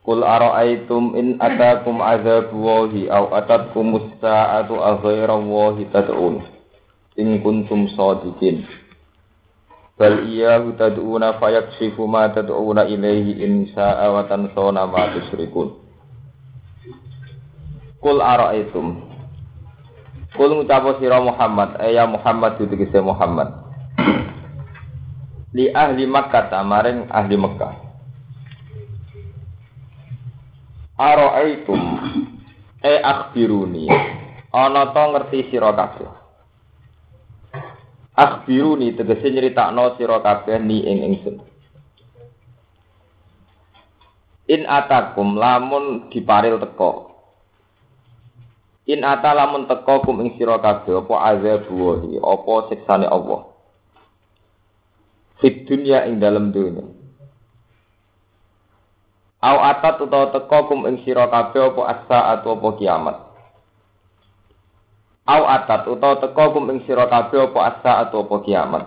Qul ara'aytum in atakum azabu wahi aw atatkum as-sa'atu aghaira wahi tad'un. In kuntum shadiqin Bal iyyahu tad'una fayakshifu ma tad'una ilaihi in sa'a wa tansawna ma tusyrikun. Qul ara'aytum Qul ngucapo sira Muhammad. Ya Muhammad ditegese Muhammad. Li ahli Makkah maring ahli Makkah Aro'aitum e akhbiruni. Ana to ngerti sira kabeh. Akhbiruni tegese nyritakno sira kabeh ni ing ingsun. In atakum lamun diparil teko. In ata lamun teko kum ing sira kabeh apa azab wahi? Apa siksane Allah? Fit dunya ing dalem dunya Au atat utawa teko kum ing sira kabeh apa asa atau apa kiamat. Au atat utawa teko kum ing sira kabeh apa asa atau apa kiamat.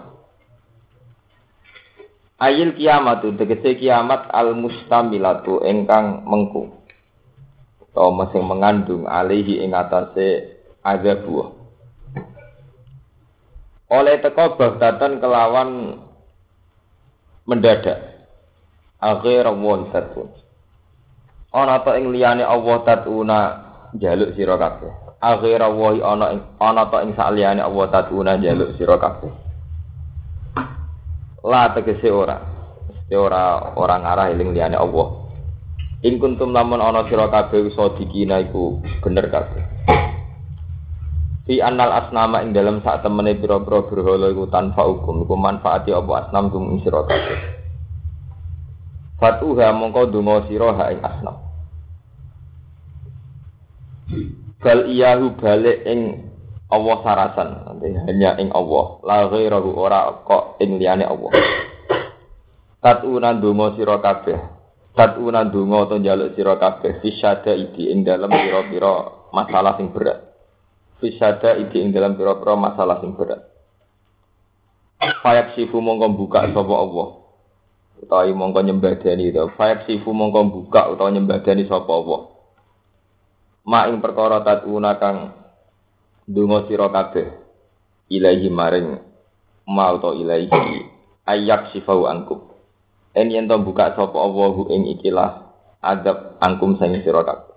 Ayil kiamat tegese kiamat al mustamilatu ingkang mengku. Atau masing mengandung alihi ing atase azab Oleh teko bagdatan kelawan mendadak. Akhir Allah ana ta ing liyane Allah tatuna jaluk sira kabeh. Akhira wa ana ing ana ta ing saliyane Allah tatuna jaluk sira kabeh. La tegese ora. Mesti ora ora ngarah eling liyane Allah. Ing kuntum lamun ana sira kabeh sadikina iku bener kabeh. Fi annal asnama ing dalam saat temene pira-pira berhala iku tanpa hukum iku manfaati apa asnam kum ing sira kabeh. Fatuha mongko donga sira ha ing asnam. Bal iyahu balik ing Allah sarasan, hanya ing Allah. La ghairahu ora kok ing liyane Allah. Tatuna donga sira kabeh. Tatuna donga to njaluk sira kabeh fisyada iki ing dalam pira-pira masalah sing berat. Fisyada iki ing dalam pira-pira masalah sing berat. Fayak sifu mongko buka sapa Allah utawa mongko nyembadani to fayat sifu mongko buka utawa nyembadani sapa apa ma ing perkara tatuna kang donga sira kabeh ilahi maring ma ilahi ayak sifau angkum en yen to buka sapa Allah ing ikilah adab angkum sing sira kabeh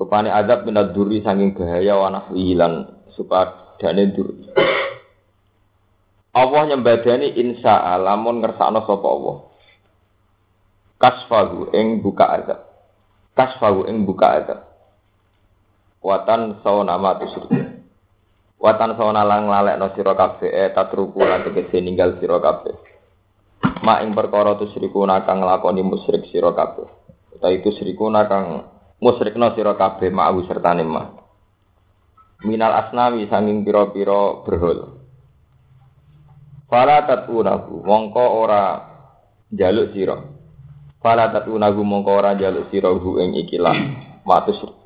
rupane adab minad duri saking bahaya wa nahwi lan supadane duri Allah nyembadani insya lamun ngersakno sapa Allah. Kasfahu ing buka azab. Kasfahu ing buka azab. Watan sauna ma tusyrik. Watan sauna lang lalekno sira kabeh eh tatruku lan tegese ninggal sira kabeh. Ma ing perkara tusyriku kang nglakoni musyrik sira. Utawa itu syriku kang musyrikno sira kabeh ma'u sertane ma. Minal asnawi sanging pira-pira berhala. Fala tatunahu mongko ora jaluk sira. Fala tatunahu mongko ora jaluk sira hu ing ikilah matus.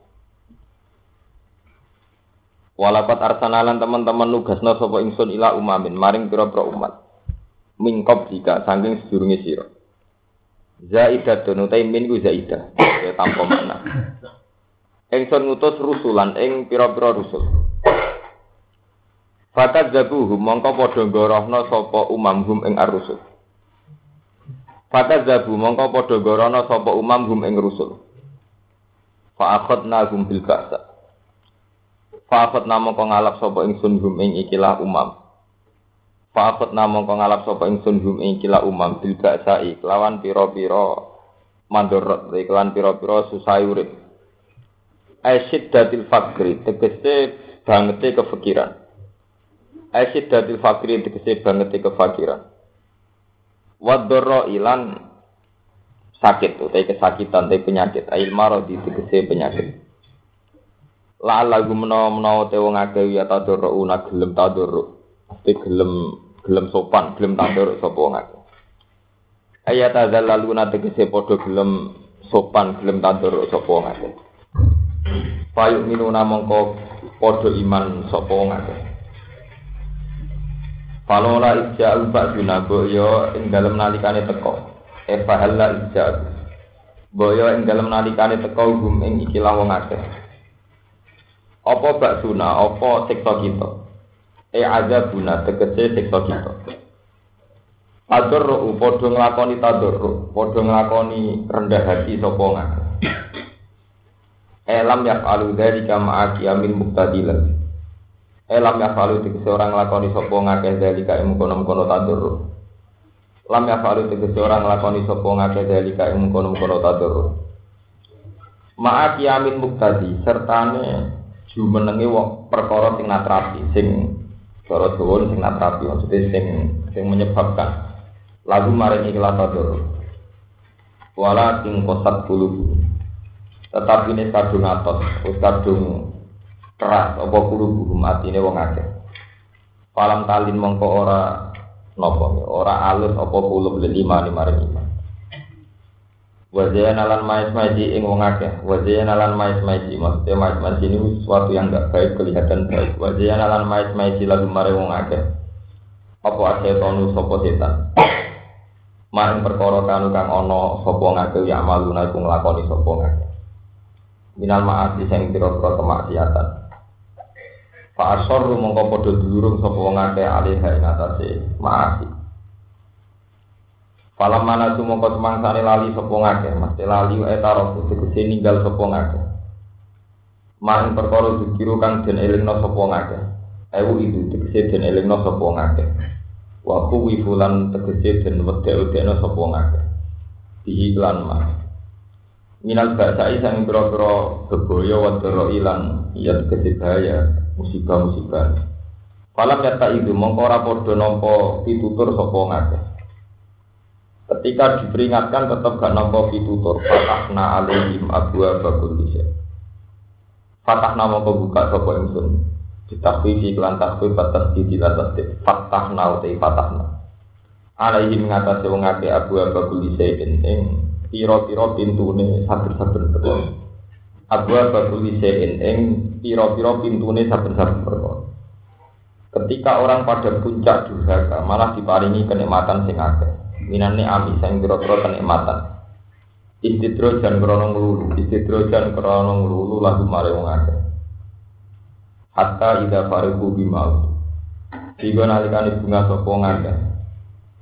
Walakat arsanalan teman-teman nugasna sapa ingsun ila umamin maring pira-pira umat. Mingkop jika saking sedurunge sira. Zaidatun utai min ku zaidah. Ya tanpa makna. Ingsun ngutus rusulan ing pira-pira rusul. Fakat zabuhum mongko padha gorohna sapa umamhum ing ar-rusul. Fakat zabu mongko padha gorohna sapa umamhum ing rusul. Fa akhadna hum bil ba'sa. Fa akhadna mongko ngalap sapa ingsun hum ing ikilah umam. Fa akhadna mongko ngalap sapa ingsun hum ing ikilah umam bil ba'sa lawan pira-pira mandorot iklan pira-pira susah urip. Asyid datil fakri tegese bangete kefikiran. Aisyid datil fakiri dikese banget kefakiran. Wadoro ilan sakit tuh, tapi kesakitan, tapi penyakit. Ail maro di dikese penyakit. La lagu menawa-menawa te wong akeh ya taduruna gelem tadurru. Mesti gelem gelem sopan, gelem tadurru sapa wong akeh. Ayat adzallaluna tegese padha gelem sopan, gelem tadurru sapa wong akeh. Payu minuna mongko padha iman sapa wong akeh. Falola ija'u ba'duna boyo ing dalem nalikane teko. E fahalla ija'u. Boyo ing dalem nalikane teko hum ing ikilah wong akeh. Apa baksuna, apa siksa kita? E azabuna tegese siksa kita. Tadur padha nglakoni tadur, padha nglakoni rendah hati sapa ngake. Elam yaf'alu dzalika ma'a qiyamin muqtadilan. Elam yaf'alu tegese orang nglakoni sapa ngake dzalika ing kono-kono tadur. Lam yaf'alu tegese orang nglakoni sapa ngake dzalika ing kono-kono tadur. Ma'a qiyamin muqtadi sertane jumenenge wong perkara sing natrapi sing cara Jawa sing natrapi sing sing menyebabkan. Lagu maring ikhlas tadur wala sing kosat bulu. Tetapi ini kadung atos kadung keras apa bulu bulu mati ini wong akeh. Palam talin mongko ora nopo ora alus apa bulu lima lima lima Wajah nalan mais maiji ing wong akeh. Wajah nalan mais maiji maksudnya mais maiji ini sesuatu yang enggak baik kelihatan baik. Wajah nalan mais maiji lagu mare wong akeh. Apa tonu sopo setan? Maring perkara kanu kang ana sapa ngake ya maluna iku nglakoni sapa ngake. Minal ma'asi sing pira-pira kemaksiatan. Pak Asor mongko padha dulurung sapa wong akeh alih maasi. Falam mana tu mongko semangsane lali sapa ngake, mesti lali wae taro tegese ninggal sapa ngake. Mang perkara dikiru kang den elingno sapa ngake. Ewu itu tegese den elingno sapa ngake. Wa kuwi fulan tegese den wedhe-wedheno sapa ngake. Diiklan mah. Minal baksai sang pira-pira bebaya wadara ilang ya tegese bahaya musibah-musibah. Falam yata itu mongko padha nampa pitutur sapa ngake. Ketika diperingatkan tetap gak nampak pitutur. Fatahna alaihim abu abakul isya. Fatahna mau buka sopo ingsun. Ditakwifi kelan takwi batas di dilatas Fatahna utai fatahna. Alaihim ngatasi wong ake abu abakul isya ing piro-piro pintune saben-saben perkara. Abu abakul isya ing piro-piro pintune saben-saben perkara. Ketika orang pada puncak durhaka malah diparingi kenikmatan sing akeh minane ami sing kira-kira kenikmatan. Istidrojan krono nglulu istidrojan krono nglulu lagu mare wong akeh. Hatta ida fariqu bimau. Tiga nalikane bunga sapa ngakeh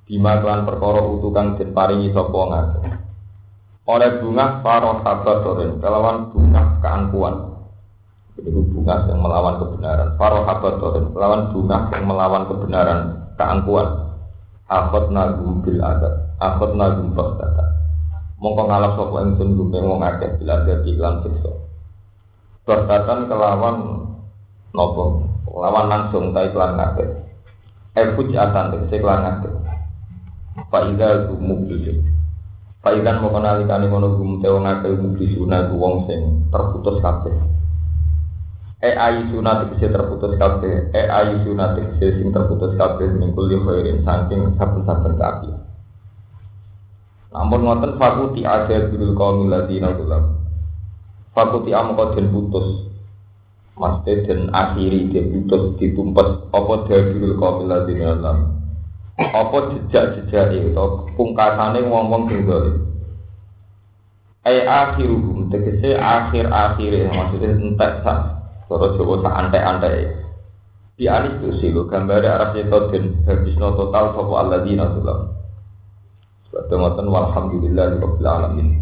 Bima kelan perkara utu kang den paringi sapa ngakeh Oleh bunga paro habatorin kelawan bunga keangkuhan. Itu bunga yang melawan kebenaran. Paro habatorin kelawan bunga yang melawan kebenaran keangkuhan akot nagum bil adat akot nagum bakdata mongko ngalap sopo yang sun wong akeh bil adat di lan siso bakdatan kelawan nopo lawan langsung tapi kelan ngake epuj atan tapi saya kelan ngake faida gumuk dulu faidan mau kenali ngono mono gumpe wong akeh gumpe suna wong sing terputus kabeh. E ayu sunat tegese terputus kabeh, e ayu sunat tegese sing terputus kabeh mingkul li khairin saking saben-saben kaki. Namun ngoten fakuti ada birul kaumil ladina ulam. Fakuti amko den putus. Maksudnya den akhiri den putus ditumpes apa birul kaumil ladina ulam. Apa jejak-jejak itu pungkasane wong-wong sing dolim. Ai akhiruhum tegese akhir-akhir maksudnya entek sak Cara Jawa tak antek-antek. Di anis itu sih lo gambar arah itu dan habisno total sopo alladzina sulam. Sebab ngoten walhamdulillah rabbil alamin.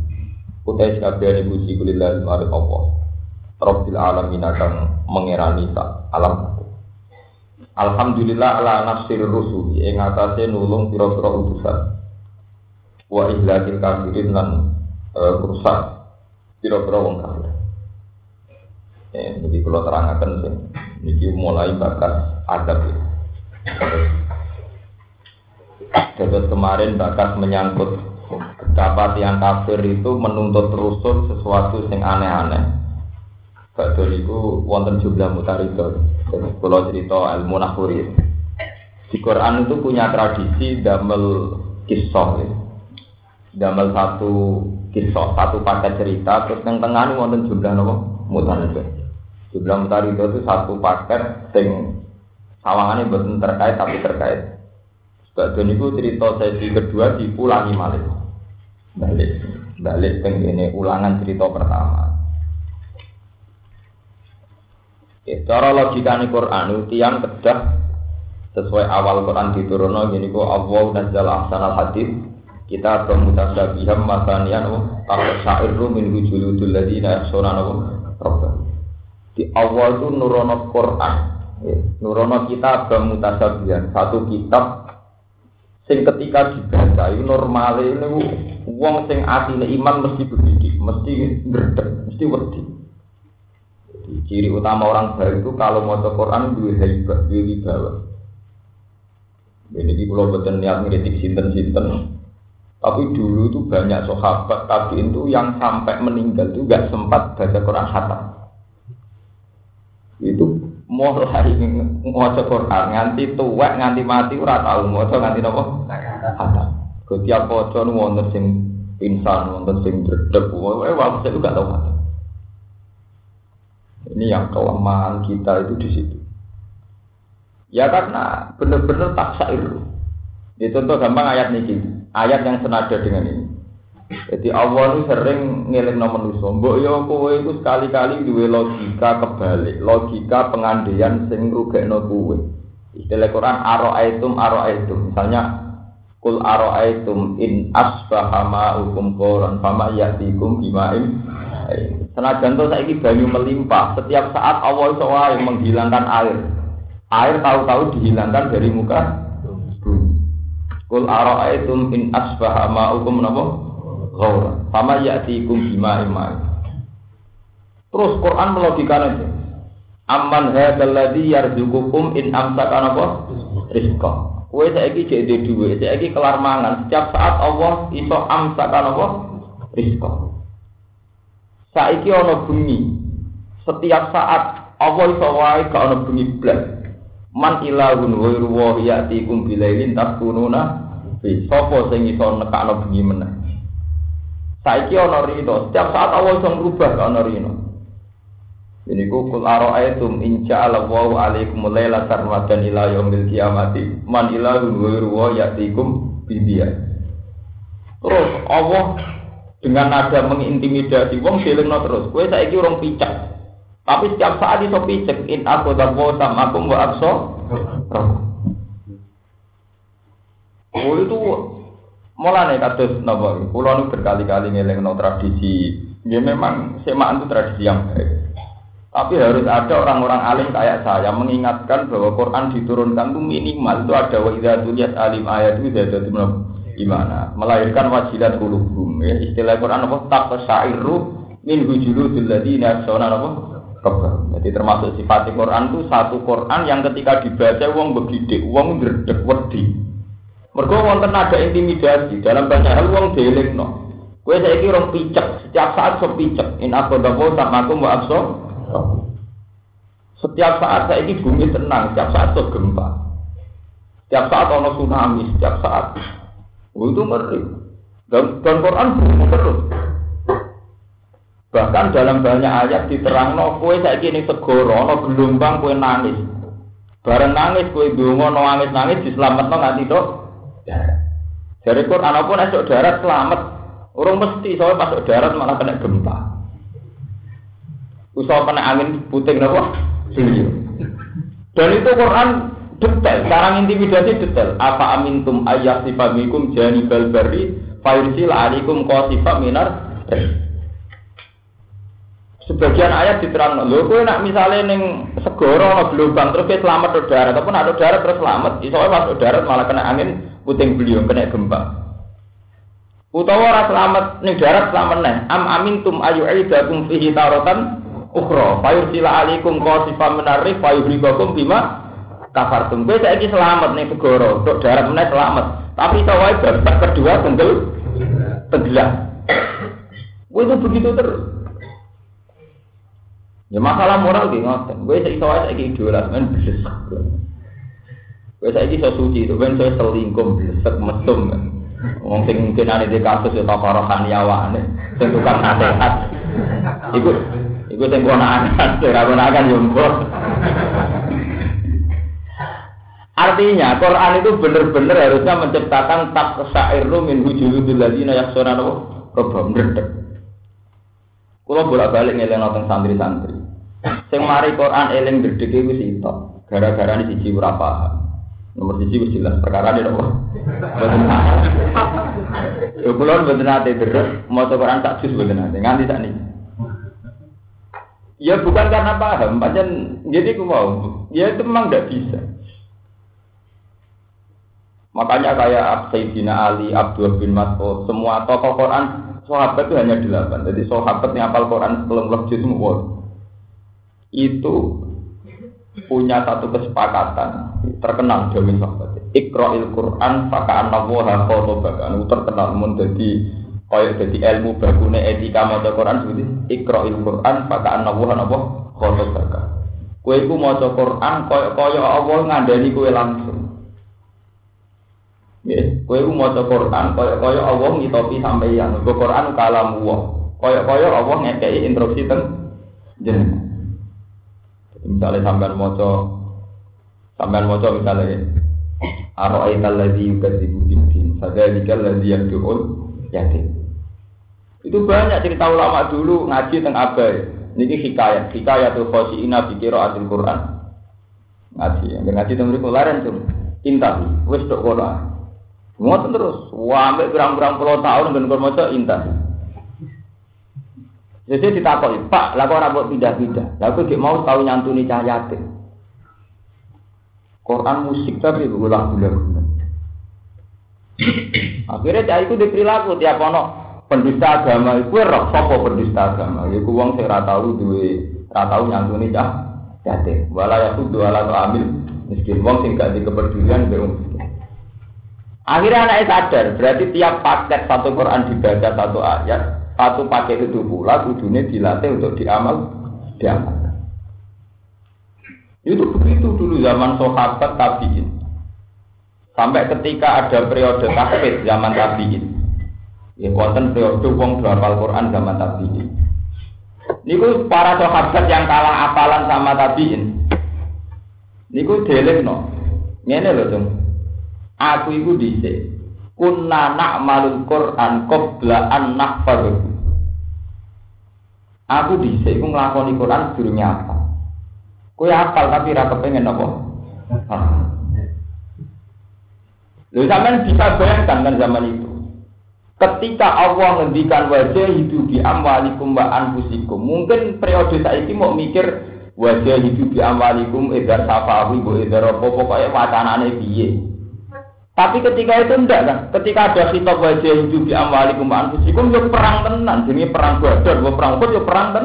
Utai sekabian ibu sikulillah mari Allah. Rabbil alamin akan mengerani tak alam. Alhamdulillah ala nasir rusul yang atasnya nulung pira-pira utusan. Wa ihlakil kafirin lan uh, rusak pira-pira wong kafir. Eh, jadi kalau terangkan sih, ini mulai bakas adab ya. Jadi kemarin bakas menyangkut betapa tiang kafir itu menuntut rusuh sesuatu yang aneh-aneh. Bakdo niku wonten jumlah mutarito. Kalau cerita ilmu nahuri. Di Quran itu punya tradisi damel kisah ya. Damel satu kisah, satu paket cerita, terus yang tengah ini wonten jumlah nopo mutarito. Jumlah mutarito itu satu paket sing sawangannya betul terkait tapi terkait. Bakdo niku cerita sesi kedua dipulangi malih. Balik, balik ini ulangan cerita pertama. Ya, cara nih Quran itu tiang kedah sesuai awal Quran diturunno gini kok Allah nazzal ahsanal hadis kita bermutasabiham masanian wa syairru min wujuludul ladina yakhshawna rabbah di awal itu nurono Quran ya, nurono kita bermutasabihan satu kitab sing ketika dibaca itu normal ini wong sing asine iman mesti begitu mesti ngredeg mesti wedi Ciri utama orang baik itu kalau mau Quran dua hebat, dua wibawa. Ini di pulau betul niat ngeritik sinten-sinten. Tapi dulu itu banyak sahabat tapi itu yang sampai meninggal itu gak sempat baca Quran hatam. Itu mulai mau Quran nganti tua nganti mati ora tahu mau nganti nopo hatam. Setiap pocong wonten sing pingsan, wonten sing dredeg, wae waktu itu gak tahu hatam. Ini yang kelemahan kita itu di situ. Ya karena benar-benar tak syair. Ini contoh gampang ayat ini, ayat yang senada dengan ini. Jadi Allah itu sering ngiling nomor nuso. Mbok yo kowe itu sekali-kali duwe logika kebalik, logika pengandaian sing rugekno kowe. Istilah Quran aro'aitum aro'aitum. Misalnya kul aro'aitum in asbaha ma'ukum koran fama yatikum bima'im Senajan to saiki banyu melimpah, setiap saat Allah wae menghilangkan air. Air tahu-tahu dihilangkan dari muka. Kul ara'aitum in asbaha ma'ukum napa? Ghaura. Fama ya'tikum bima imai. Terus Quran melogikakan itu. Amman hadzal ladzi yarzuqukum in amsaka napa? Rizqa. Kowe saiki jek duwe, saiki kelar mangan. Setiap saat Allah iso amsaka napa? Rizqa. Saiki ana bengi. Setiap saat Allah iso wae gak ana bengi blas. Man ilahun ghairu wa ya'tikum bilailin taskununa sapa sing iso nekakno bengi meneh. Saiki ana rino, setiap saat Allah iso ngrubah gak ana rino. Ini ku kul ara'aitum in ja'ala Allahu 'alaikum laila sarmadan ila yaumil qiyamati man ilahun ghairu wa ya'tikum bidiya. Terus Allah dengan nada mengintimidasi wong dilengno terus. Kowe saiki urung picek. Tapi setiap saat iso picek in aku dapo sama aku wa akso. Oh itu mulane kados napa kula nu berkali-kali ngelingno tradisi. Ya memang semaan itu tradisi yang baik. Tapi harus ada orang-orang alim kayak saya mengingatkan bahwa Quran diturunkan itu minimal. Itu ada wa idza tuliyat alim ayat itu jadi gimana? Melahirkan wajilat kulubum ya istilah Quran apa? Tak syairu min hujuludul ladina sona apa? Kabar jadi termasuk sifat Quran itu satu Quran yang ketika dibaca wong begide wong ngredeg wedi mergo wonten ada intimidasi dalam banyak hal wong no kowe saiki rong picek setiap saat so picek in aku dapo sama aku mbak akso setiap saat saya ini bumi tenang, setiap saat so gempa, setiap saat ono tsunami, setiap saat Oh, itu ngeri. Dan, dan Quran bukan terus. Bahkan dalam banyak ayat diterang no kue saya kini segoro no gelombang kue nangis. Bareng nangis kue dungo no nangis nangis diselamat no nganti dok. Dari Quran apa pun esok darat selamat. Orang mesti soalnya masuk darat malah kena gempa. Usah kena angin puting nopo. Dan itu Quran detail, sekarang intimidasi detail. Apa amintum ayat sifamikum jani balbari fairsil alikum kosifa minar Sebagian ayat diterang, lho kowe nak misalnya neng segoro no gelombang terus selamat ke darat, ataupun ada darat terus selamat, isowe masuk darat malah kena angin puting beliau kena gempa. Utawa ora selamat ning darat selamat neh. Am amintum ayu aidakum fihi tarotan ukhra. Fayursila alikum qasifa minarif fayuhribakum bima kafar tum. Kowe saiki selamat nih segoro, untuk darat meneh selamat. Tapi wae babak kedua tenggel tenggelam. Kowe itu begitu terus. Ya masalah moral di ngoten. Gue iso wae saiki idola men blesek. Gue saiki iso suci itu ben iso selingkuh blesek mesum. Wong sing mungkin ane di kasus ya tokorohan yawane, sing tukang nasihat. Iku iku sing anak, ora kono akan yo Artinya Quran itu benar-benar harusnya menciptakan tak sairu min hujuludul ladina yaksuna apa? Robam Kula bolak-balik ngeling nonton santri-santri. Sing mari Quran eling ndredeg iku sitok. Gara-gara ini siji ora paham. Nomor siji wis jelas perkara ini apa? Yo kula boten nate deres maca Quran tak jus boten nate nganti sak niki. Ya bukan karena paham, pancen jadi ku mau. Ya itu memang tidak bisa. Makanya kayak Sayyidina Ali, Abdul bin Mas'ud, semua tokoh Quran sahabat itu hanya delapan. Jadi sahabat yang apal Quran sebelum juz semua itu punya satu kesepakatan terkenal demi sahabat. Iqra'il Quran faka'an khotobakan. Itu terkenal menjadi kaya jadi ilmu bagune etika maca Quran seperti Iqra'il Quran faka'an nawaha napa khotobakan. Kowe iku maca Quran kaya kaya Allah ngandani kowe langsung. Nggih, kowe ku maca Quran kaya-kaya Allah ngitopi sampeyan. Mergo Quran kalam Allah. Kaya-kaya Allah ngekeki instruksi teng jenengan. Misalnya sampean maca sampean maca misalnya Ara'aita allazi yukadzibu bid-din, fadzalika allazi yad'ul yatim. Itu banyak cerita ulama dulu ngaji teng abai. Niki hikayat, tuh khosiina bi qiraatil Quran. Ngaji, yang ngaji teng mriku laren tuh. Intahi, wis tok kono. Ngoten terus, wah ambek berang-berang puluh tahun ben kon maca intan. Jadi ditakoni, Pak, lah kok ora mbok pindah-pindah. Lah aku mau tahu nyantuni cah yatim. Quran musik tapi lagu-lagu. Akhirnya cah itu diperilaku tiap ono pendusta agama itu roh sapa pendusta agama. Ya ku wong sing ora tau duwe ora tau nyantuni cah yatim. Wala yakudu ala amil miskin wong sing gak dikepedulian mbek Akhirnya anaknya sadar, berarti tiap paket satu Quran dibaca satu ayat, satu paket itu pula kudunya dilatih untuk diamal, diamal. Itu begitu dulu zaman sahabat tabiin. Sampai ketika ada periode takfir zaman tabiin. Ya konten periode wong berapal Quran zaman tabiin. Niku para sahabat yang kalah apalan sama tabiin. Niku delek no. Ngene loh dong. Aku iku dhisik. Kunna na'malul Qur'an qabla an nahfadhu. Aku dhisik iku nglakoni Quran durunge apa. Kowe hafal tapi ra kepengen apa? Lho sampean bisa bayangkan kan zaman itu. Ketika Allah ngendikan wajah hidup di amwalikum wa anfusikum, mungkin periode saiki mau mikir wajah hidup di amwalikum edar safawi, bu edar apa pokoknya wacanane piye. Tapi ketika itu enggak kan, ketika ada kitab wajah hidup di amwalikum anfusikum ya perang tenan, jadi perang badar, ya perang Uhud ya perang ten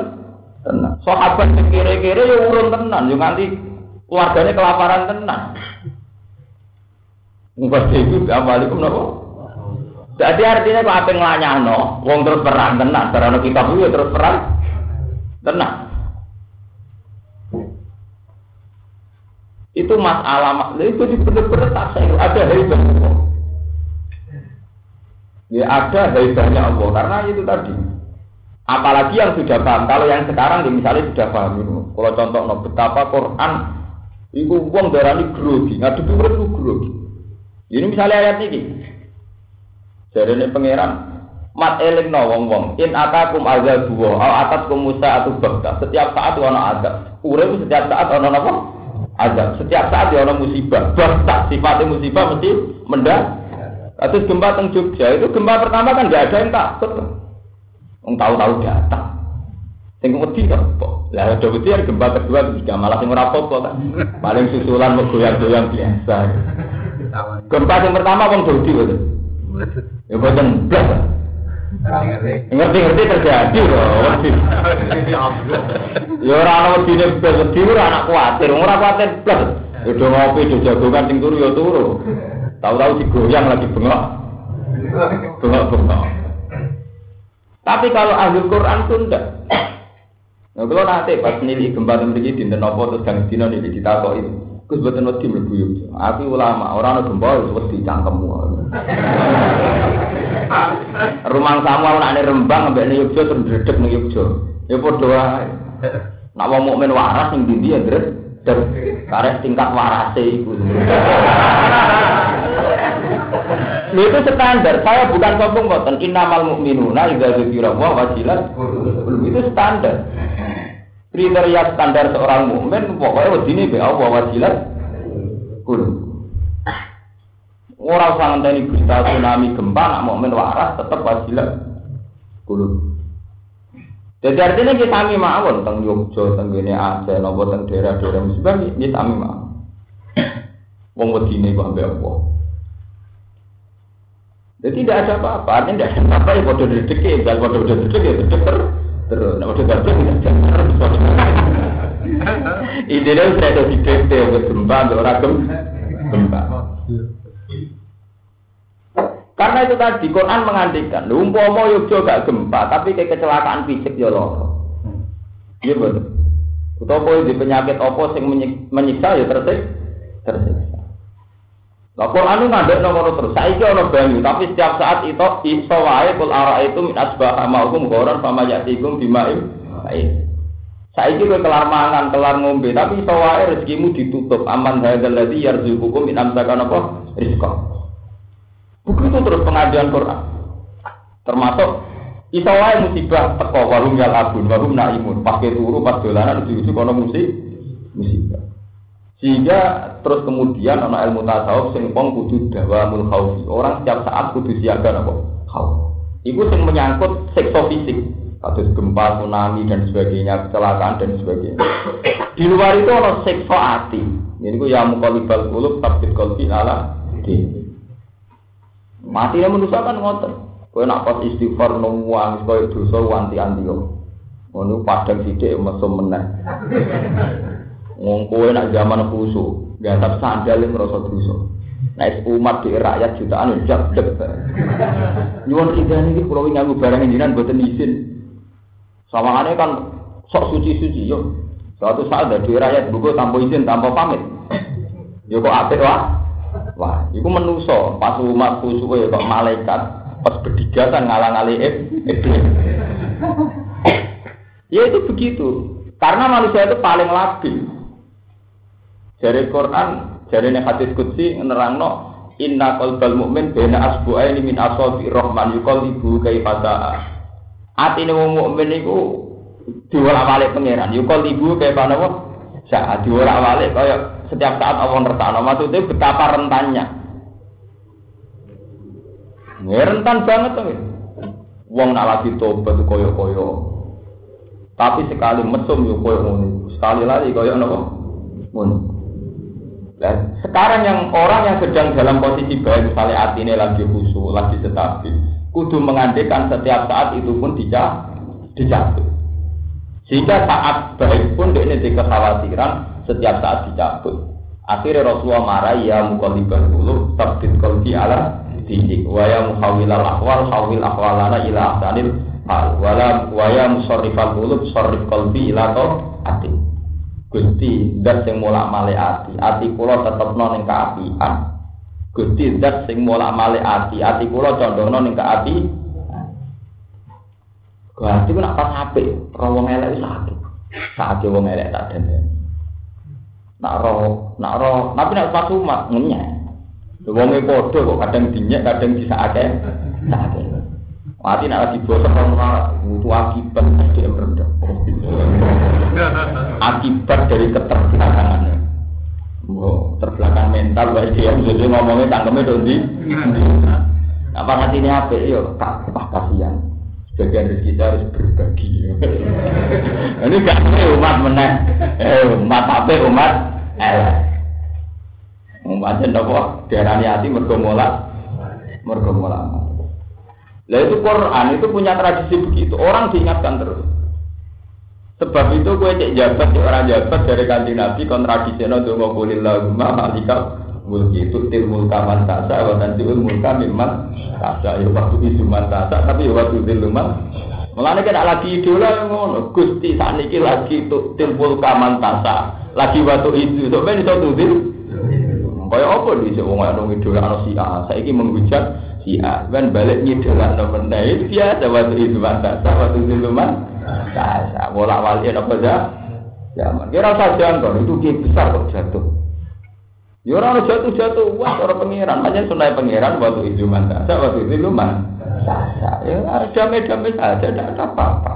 tenan. Sahabat kira-kira ya urun tenan, ya nanti keluarganya kelaparan tenan. Wajah hidup di amwalikum nopo. Jadi artinya kalau apa ngelanyano, wong terus perang tenan, karena kitab ya terus perang tenan. Itu masalah itu di benar-benar tak saya ada hebat. Ya ada hebatnya Allah karena itu tadi. Apalagi yang sudah paham. Kalau yang sekarang misalnya sudah paham itu. Kalau contoh no, betapa Quran itu uang darah ini grogi, ngadu dulu itu grogi. Ini misalnya ayat ini. Jadi ini pangeran mat eling no wong wong in atakum azab dua al atas kumusa atau bakta setiap saat ada azab urip setiap saat ono apa azab. Setiap saat ya orang musibah. Bahkan sifatnya musibah mesti mendak. Terus gempa teng Jogja itu gempa pertama kan nggak ada yang takut. Yang tahu-tahu datang. Sing wedi kok. Lah ada wedi ya gempa kedua ketiga malah sing ora apa kan. Paling susulan goyang-goyang biasa. Gempa yang pertama wong Jogja itu. Ya boten blas. Ngerti-ngerti terjadi loh. Ya ora ana wedine blas wedi ora anak kuatir, ora blas. Ya do ngopi jagongan sing turu ya turu. Tahu-tahu digoyang lagi bengok. Bengok-bengok. Tapi kalau ahli Quran itu enggak. Nah, kalau nanti pas nili gempa begini dinten nopo terus gang dino nili ditakoi. Gus buatan wedi mlebu Yogyo. Aku ulama, orang ana gempa wedi cangkemmu. Rumah samu ana Rembang ambek ning Yogyo terus dredeg ning Yogyo. Ya wae. Nak wong mukmin waras ning ndi ya, Dret? Dan karek tingkat warase iku. itu standar. Saya bukan sombong boten. Innamal mu'minuna idza dzikra wa wajilat. Itu standar. Kriteria standar seorang mukmin pokoknya wedine be Allah wajilat. Orang sangat tani berita tsunami gempa, nak mukmin waras tetap wajilat. Kulo. Jadi artinya kita sami mawon tentang Yogyo, tentang gini Aceh, nopo tentang daerah-daerah musibah ini sami mawon. Wong wedine kok ambek apa? Jadi tidak ada apa-apa, artinya tidak ada apa-apa ya bodoh dan bodoh ya terus, nah bodoh ya jangan Ide dia sudah ada di DP, gempa, orang gempa. Karena itu tadi Quran mengandikan, umpama Yogyo gak gempa, tapi kayak kecelakaan fisik ya loh. Iya betul. Utawa di penyakit apa sing menyiksa ya tersik, tersiksa. Lah Quran itu ngadek nomor terus. Saiki ana banyu, tapi setiap saat itu iso wae kul itu min asbah maukum goran sama yatikum baik. Saiki kowe kelar mangan, kelar ngombe, tapi iso wae rezekimu ditutup. Aman hadzal ladzi yarzuqukum min amsakan apa? Rizqa. Begitu terus pengajian Quran. Termasuk iso wae musibah teko warung yal abun, warung naimun, pakai turu pas dolanan ujug kono musik musibah. Sehingga terus kemudian ana ilmu tasawuf sing wong kudu dawamul khaufi. Orang setiap saat kudu siaga napa? Khauf. Iku sing menyangkut sekso fisik, kasus gempa, tsunami dan sebagainya, kecelakaan dan sebagainya. Di luar itu ada sekso hati. Ini ku ya mukalibal kulub tabit kolbi ala dini. Mati yang manusia kan ngotot. Kowe nak pas istighfar nungguang kowe dosa wanti-anti yo. Ngono padang sithik mesum meneh. Wong kowe nak zaman khusu, gantap sandal yang merasa dosa. Nek umat di rakyat jutaan jak dek. Nyuwun idane iki kula nganggo barang jenengan mboten izin. Sawangane kan sok suci-suci yo. Suatu saat dari rakyat buku tanpa izin, tanpa pamit. Yo kok apik wah. Wah, itu menuso pas umat ya kok malaikat pas berdigatan ngalang-ali iblis. ya itu begitu. Karena manusia itu paling labil. Dari Quran, dari hadis kutsi nerangno Inna qalbal mu'min bena asbu'aini min asabi rahman yuqallibu kaifa Atine wong mukmin iku diwolak-walik pangeran. Yuqallibu kaifa nawa? Saat diwolak-walik kaya setiap saat Allah ngertakno. Maksudnya betapa rentannya. Ya, rentan banget tuh wong nak lagi tobat koyo koyo tapi sekali mesum yo koyo ngono. Sekali lagi koyo nopo? Ngono. Dan sekarang yang orang yang sedang dalam posisi baik misalnya hati ini lagi khusyuk lagi stabil kudu mengandekan setiap saat itu pun dijak dijatuh sehingga saat baik pun ini kekhawatiran setiap saat dicabut. Akhirnya Rasulullah marah ya mukalibal dulu tabdid kalbi ala didik wa ya muhawilal akwal hawil akwalana ila ahsanil hal. Wala wa ya musarrifal qulub sarrif kalbi ila ati Gusti dat sing mulak male ati. Ati kula tetepno ning kaapian Gusti dat sing mulak male ati. Ati kula condongno ning kaapi Gusti ku nak pas apik ora wong elek wis sakit saat wong elek tak dene nak roh, nak roh, tapi nak pas umat ngenyek. Wonge padha kok kadang dinyek, kadang disakake. Sakake. Mati nak lagi bosok ora butuh akibat dia rendah. Akibat dari keterbelakangannya. Oh, terbelakang mental baik dia jadi ngomongnya tangkemnya dondi. Apa nanti ini apa? Yo, tak apa kasihan. Sebagian rezeki kita harus berbagi. Ini gak umat meneh. Eh, umat apa umat elek. Mumpatnya nopo diarani hati mergo molak, mergo itu Quran itu punya tradisi begitu. Orang diingatkan terus. Sebab itu gue cek jabat di orang jabat dari kanji Nabi kontradisinya tuh mau kulil laguma malika mulki itu til mulka tasa wa tantiul mulka mimman tasa ya waktu itu man tasa tapi ya waktu til man Mulane kena lagi idola ngono. Gusti sakniki lagi tuh timpul kamantasa. Lagi waktu itu, sok ben iso tutil. Kaya apa di wong ana idola ana si A, saiki menghujat si A. Ben balik ngidola no meneh. Biasa waktu itu mantasa, waktu itu man. Tasa, bola wali apa aja. Zaman. Kira usah jangkau, itu ki besar kok jatuh. Ya jatuh-jatuh, wah orang pangeran, makanya sunai pangeran waktu itu mantasa, waktu itu lumayan saja. Ya damai-damai saja, tidak ada apa-apa.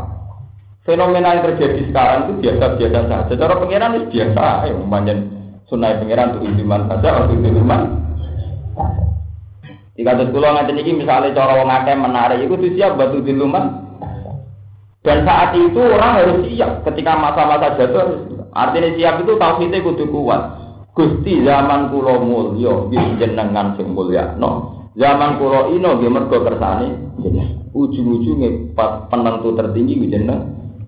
Fenomena yang terjadi sekarang itu biasa-biasa saja. Cara pengiran itu biasa, ya umpamanya sunai pengiran untuk iman saja, waktu itu iman. Jika ada pulau nanti ini misalnya cara orang akeh menarik, itu siap batu di rumah. Dan saat itu orang harus siap ketika masa-masa jatuh. Artinya siap itu tauhidnya kudu kuat. Gusti zaman kulo mulya, jenengan sing mulya. No. Zaman kulo ino nggih mergo kersane ujung-ujunge penentu tertinggi ku jeneng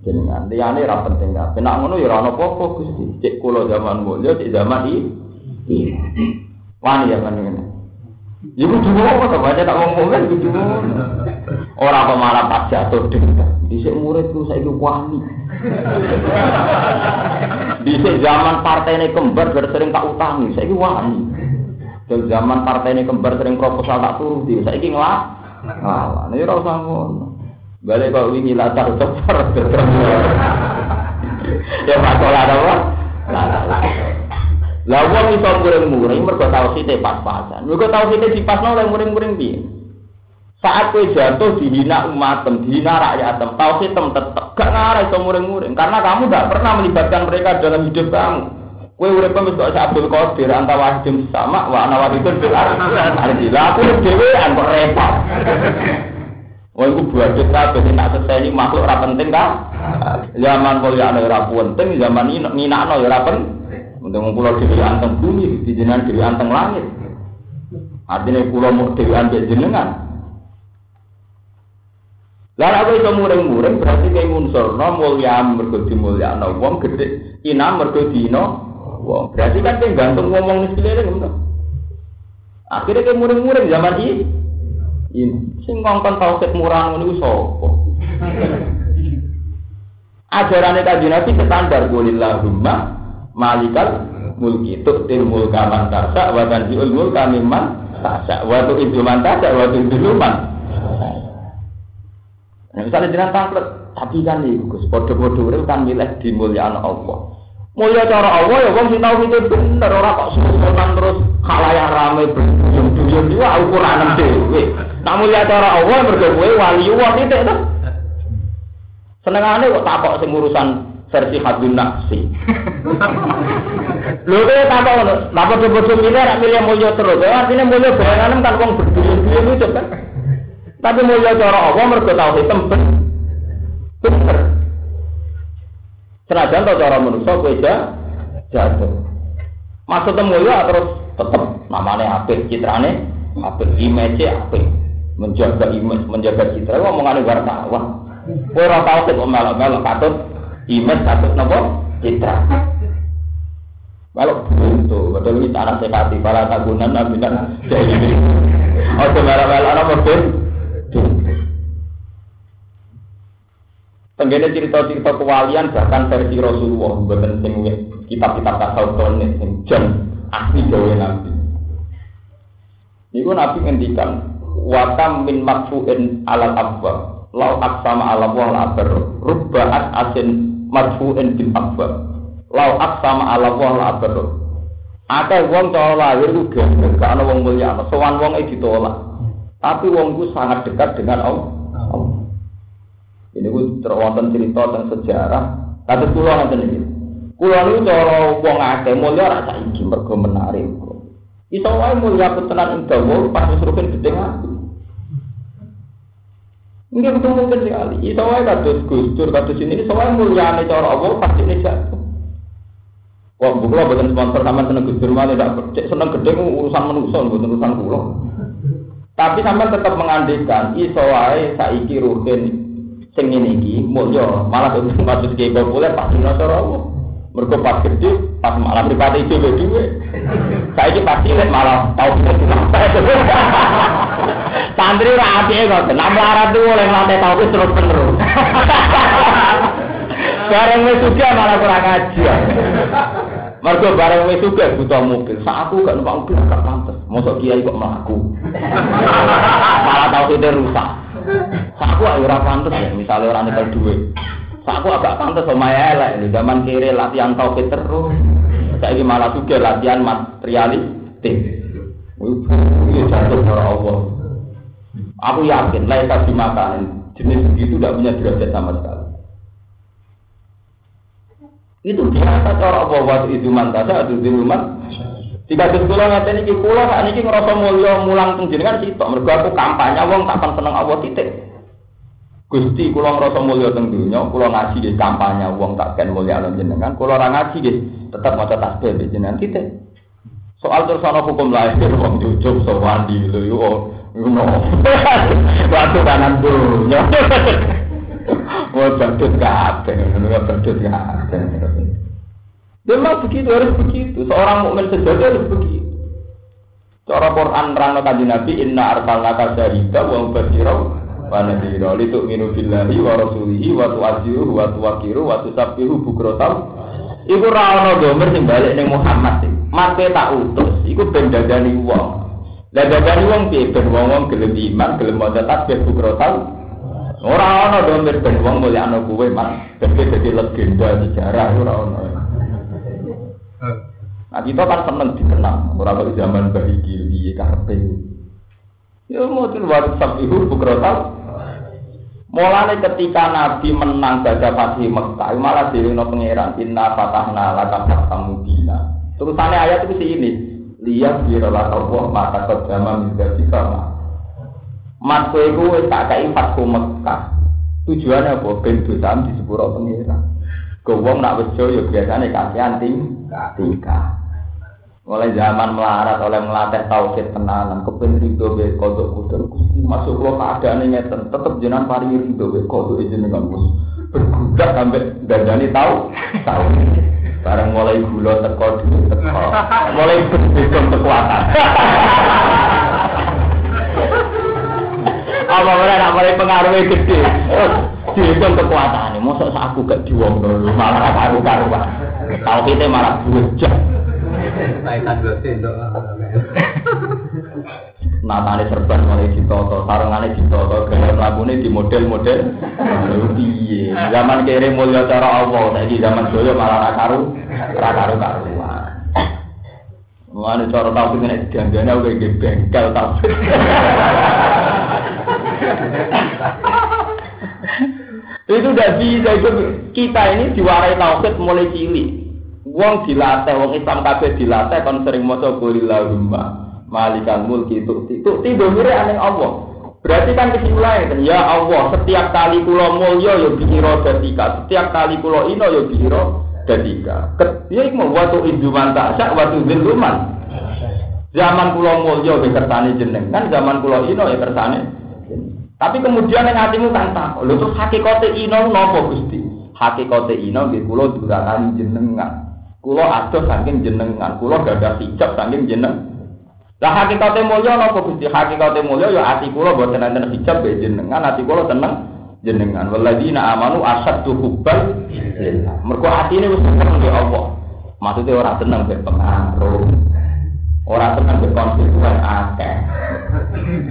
jenengan. Liyane ra penting kabeh. Nek ngono ya ora ana apa-apa Gusti. Cek kulo zaman mulya, cek zaman iki. Wani ya kan ngene. Ya kudu ngono to, baca tak ngomong kan kudu ngono. Ora apa malah pas jatuh ding. Dhisik muridku saiki wani. Dhisik zaman partene kembar sering tak utangi, saiki wani. Dari zaman partai ini kembar sering proposal tak turun di saya ingin lah. Lah, ini ora usah ngono. Balik kok wingi latar ceper Ya masalah apa? Lah wong iso muring-muring mergo tauhide pas-pasan. Mergo tauhide dipasno oleh muring-muring piye? Saat kowe jatuh dihina umatem, dihina rakyatem, tauhid tetep gak ngarah iso muring-muring karena kamu gak pernah melibatkan mereka dalam hidup kamu. Kue urip wis kok Abdul Qadir anta wahidun sama wa ana wahidun bil ardi. Lah aku dhewean kok repot. Wah iku buadet kabeh tak seseni makhluk ora penting kan? Zaman mulia ora penting, zaman ini nginakno ya ora penting. Untung kula dhewe anteng bumi, di jenengan dhewe anteng langit. Artinya kula mau dhewe ambek jenengan. Lah aku iso muring-muring berarti kayak ngunsurno mulya mergo dimulyakno wong gedhe ina mergo dina wong. Berarti kan dia gantung ngomong nih sekeliling gitu. Akhirnya kayak muring-muring zaman ini. Ini sing ngongkon tauhid murah sapa? Ajaran kanjeng Nabi standar Qulillahumma malikal mulki tu'til mulka man tasya wa tanzi'ul mulka mimman tasya wa tu'idzu man tasya wa tu'idzu man Nah, misalnya jenengan tangklet, tapi kan nih, Gus, podo-podo kan milih di mulyaan Allah. Mulia cara Allah ya wong sing itu bener ora kok susunan terus khalayak rame berduyun-duyun iki ukuran dhewe. Nak mulia cara Allah mergo kowe wali Allah titik to. Senengane kok takok sing urusan versi hadun nafsi. Lho kowe takok ngono, napa bodo milih nek milih mulya terus. Ya artine mulya bayangan kan wong berduyun-duyun itu kan. Tapi mulia cara Allah mergo tau hitam bener. Senajan to cara manusa kowe jatuh. Maksudnya mulia terus tetap namanya apik, citrane apik, image apik. Menjaga image, menjaga citra ngomongane wartawan. Kowe ora tau kok melok-melok katut image katut napa? Citra. Kalau itu, betul ini cara sekati para tagunan nabi kan jadi. Oh, melok-melok apa betul? Tenggene cerita-cerita kewalian bahkan versi Rasulullah bukan sing kitab-kitab tasawuf nih sing jan asli gawe Nabi. Niku Nabi ngendikan watam min marfu'in alal abwa lau aksama ala wa la ber rubbaat asin marfu'in bil abwa lau aksama ala wa la ber Akeh wong cara lahir ku gak ana wong mulia, sowan wong e ditolak. Tapi wong ku sangat dekat dengan Allah. Ini gue terwonten cerita tentang sejarah. Kata kulo nanti ini. Kulo ini cara wong akeh mulia rasa iki mergo menarik. Iso wae mulia tenan ing dawa pas wis rugen gedhe ati. Enggak betul mungkin sekali. Iso wae kados Gus Dur kados ini iso wae mulyane cara Allah pasti ini jatuh. Wah, bukulah bukan sponsor sama seneng Gus Dur malah tidak cek seneng gede urusan manusia bukan urusan kulo. Tapi sampai tetap mengandikan iso wae saiki rugen sing ngene iki mulya malah maksud ki populer pas dina Allah mergo pas gede pas malah pribadi dhewe dhewe saiki pas cilik malah tau sampai santri ora apike kok. Nek melarat tuh oleh lantai tauhid terus terus. Bareng wis suka malah kurang ngaji. Mergo bareng wis suka buta mobil. Sak aku gak numpak mobil gak pantes. Mosok kiai kok mlaku. malah tauhid rusak. Sak aku ora pantes ya, misalnya orang nyekel duit. Sak aku agak pantes sama elek. Zaman kiri latihan tauhid terus. Saiki malah juga latihan materialistik. Iya jatuh para Allah. Aku yakin laisa dimakan jenis begitu tidak punya derajat sama sekali. Itu biasa cara waktu itu mantasa atau diluman. Jika terus kula ngaten iki kula sak niki ngrasa mulya mulang teng jenengan sitok mergo aku kampanye wong tak seneng Allah titik. Gusti kula ngrasa mulya teng donya, kula ngaji nggih kampanye wong tak ken mulya jenengan, kula ora ngaji nggih tetep maca tasbih jenengan titik. Soal terus ana hukum lahir wong jujuk sewandi lho yo ngono. Waktu kanan dunya. Wah badut kabeh, ngono badut kabeh. Memang begitu harus begitu. Seorang mukmin sejati harus begitu. Cara Quran rano kanjeng Nabi inna arsalnaka syahida wa mubashira wa nadhira litu'minu billahi wa rasulihi wa tu'azziruhu wa tuwaqiru wa tusabbihu bukratan. Iku ra domer sing ning Muhammad sing mate tak utus iku ben dadani wong lah dadani wong piye ben wong-wong gelem iman gelem maca tasbih bukrotal ora ana domir ben wong mulya ana kuwe man ben dadi legenda sejarah ora ana Nah kita kan seneng dikenal, orang kok zaman bahiki piye karepe. Ya mau tuh waktu sabihu bukrotal Mulane ketika Nabi menang baca Fatih Mekah, malah diwino pangeran inna fatahna laka fatah mubina. Terusannya ayat itu ini. Lihat birolah Allah maka terjama minta sama. Mas kowe kowe tak kai fatku Mekah. Tujuannya apa? Ben dosam di sepuro pengira. Gowong nak wejo ya biasanya kasihan ting tingkah. Mulai zaman melarat oleh melatih tauhid tenanan, kepen rido be kodok kudur masuk lo keadaan ngeten, tetep jenengan paringi rido be kodok jenengan gus bergudak sampai dandani tahu tahu. Bareng mulai gula teko teko. Mulai berhitung kekuatan. Apa ora nak mulai pengaruhnya gede. Dihitung kekuatan. Mosok aku gak diwong dulu malah karu-karuan. Tahu kita malah bujak. Kaitan ndok. Natane serban mulai ditoto, sarungane ditoto, gaya mlakune di model-model. Piye? Zaman kere mulya cara Allah, saiki zaman dulu malah ra karu, karu karuan. Mulane cara tau nek dianggane kowe iki bengkel tau. itu udah bisa itu kita ini diwarai tauhid mulai cilik. Wong dilatih, wong Islam kabeh dilatih kon sering maca qulillahumma Malikan mulki tukti. Tukti domire aneh Allah. Berarti kan kesimpulannya kan, ya Allah, setiap kali kulo mulya ya biro datika, setiap kali kulo ino ya biro datika. Ya iku waktu induman taksak, waktu ziluman. Zaman kulo mulya ya kersane jenengan, zaman kulo ino ya kersane. Tapi kemudian yang hatimu kan tak, lho terus hakikate ino nopo Gusti? Hakikate ino nggih kulo durakani jenengan. Kulo adoh saking jenengan, kulo gadah hijab saking jenengan. Lah hakikate mulya napa Gusti? Hakikate mulya ya ati kula boten enten hijab be jenengan, ati kula seneng jenengan. Waladina amanu asaddu hubban lillah. Mergo atine wis seneng be Allah. Maksudnya orang seneng be pengaruh. Orang seneng be konstituen akeh.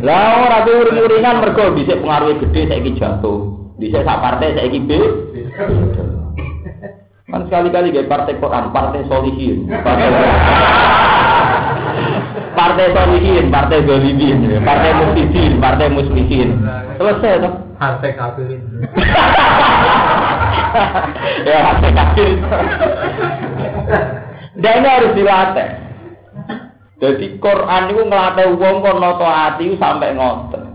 Lah ora uring-uringan mergo dhisik pengaruhnya gede saiki jatuh. Dhisik sak partai saiki be. Kan sekali-kali gak partai Quran, partai solihin. Partai partai solihin, partai zolimin, partai muslimin, partai muslimin. Selesai toh? Partai kafirin. ya partai kafirin. Dan ini harus dilatih. Jadi Quran itu ngelatih uang noto hati sampai ngoten.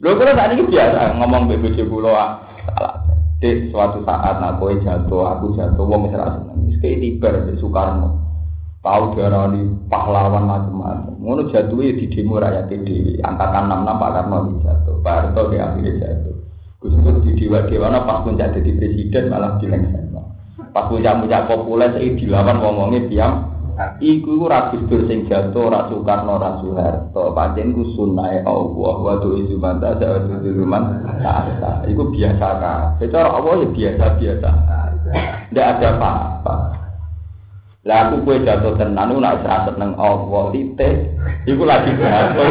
Lho kira saat ini biasa ngomong BBC pulau salah. Di suatu saat aku jatuh, aku jatuh, wong mesra seneng. Kayak tiba di Soekarno tahu darani pahlawan macam-macam. Ngono jatuh ya di demo rakyat di angkatan 66 Pak Karno jatuh, Pak Harto di akhirnya jatuh. Gus Dur di dewa dewana pas pun jadi presiden malah dilengser. Pas puncak puncak populer saya dilawan ngomongnya diam Iku ora Gus sing jatuh ora Soekarno ora Soeharto. Pancen ku sunnah Allah wa tu izumanta sa man ta. Iku biasa kan. Secara Allah ya biasa-biasa. Ndak ada apa-apa. Lah aku kue jatuh tenan nak serasa seneng Allah titik. Iku lagi jatuh.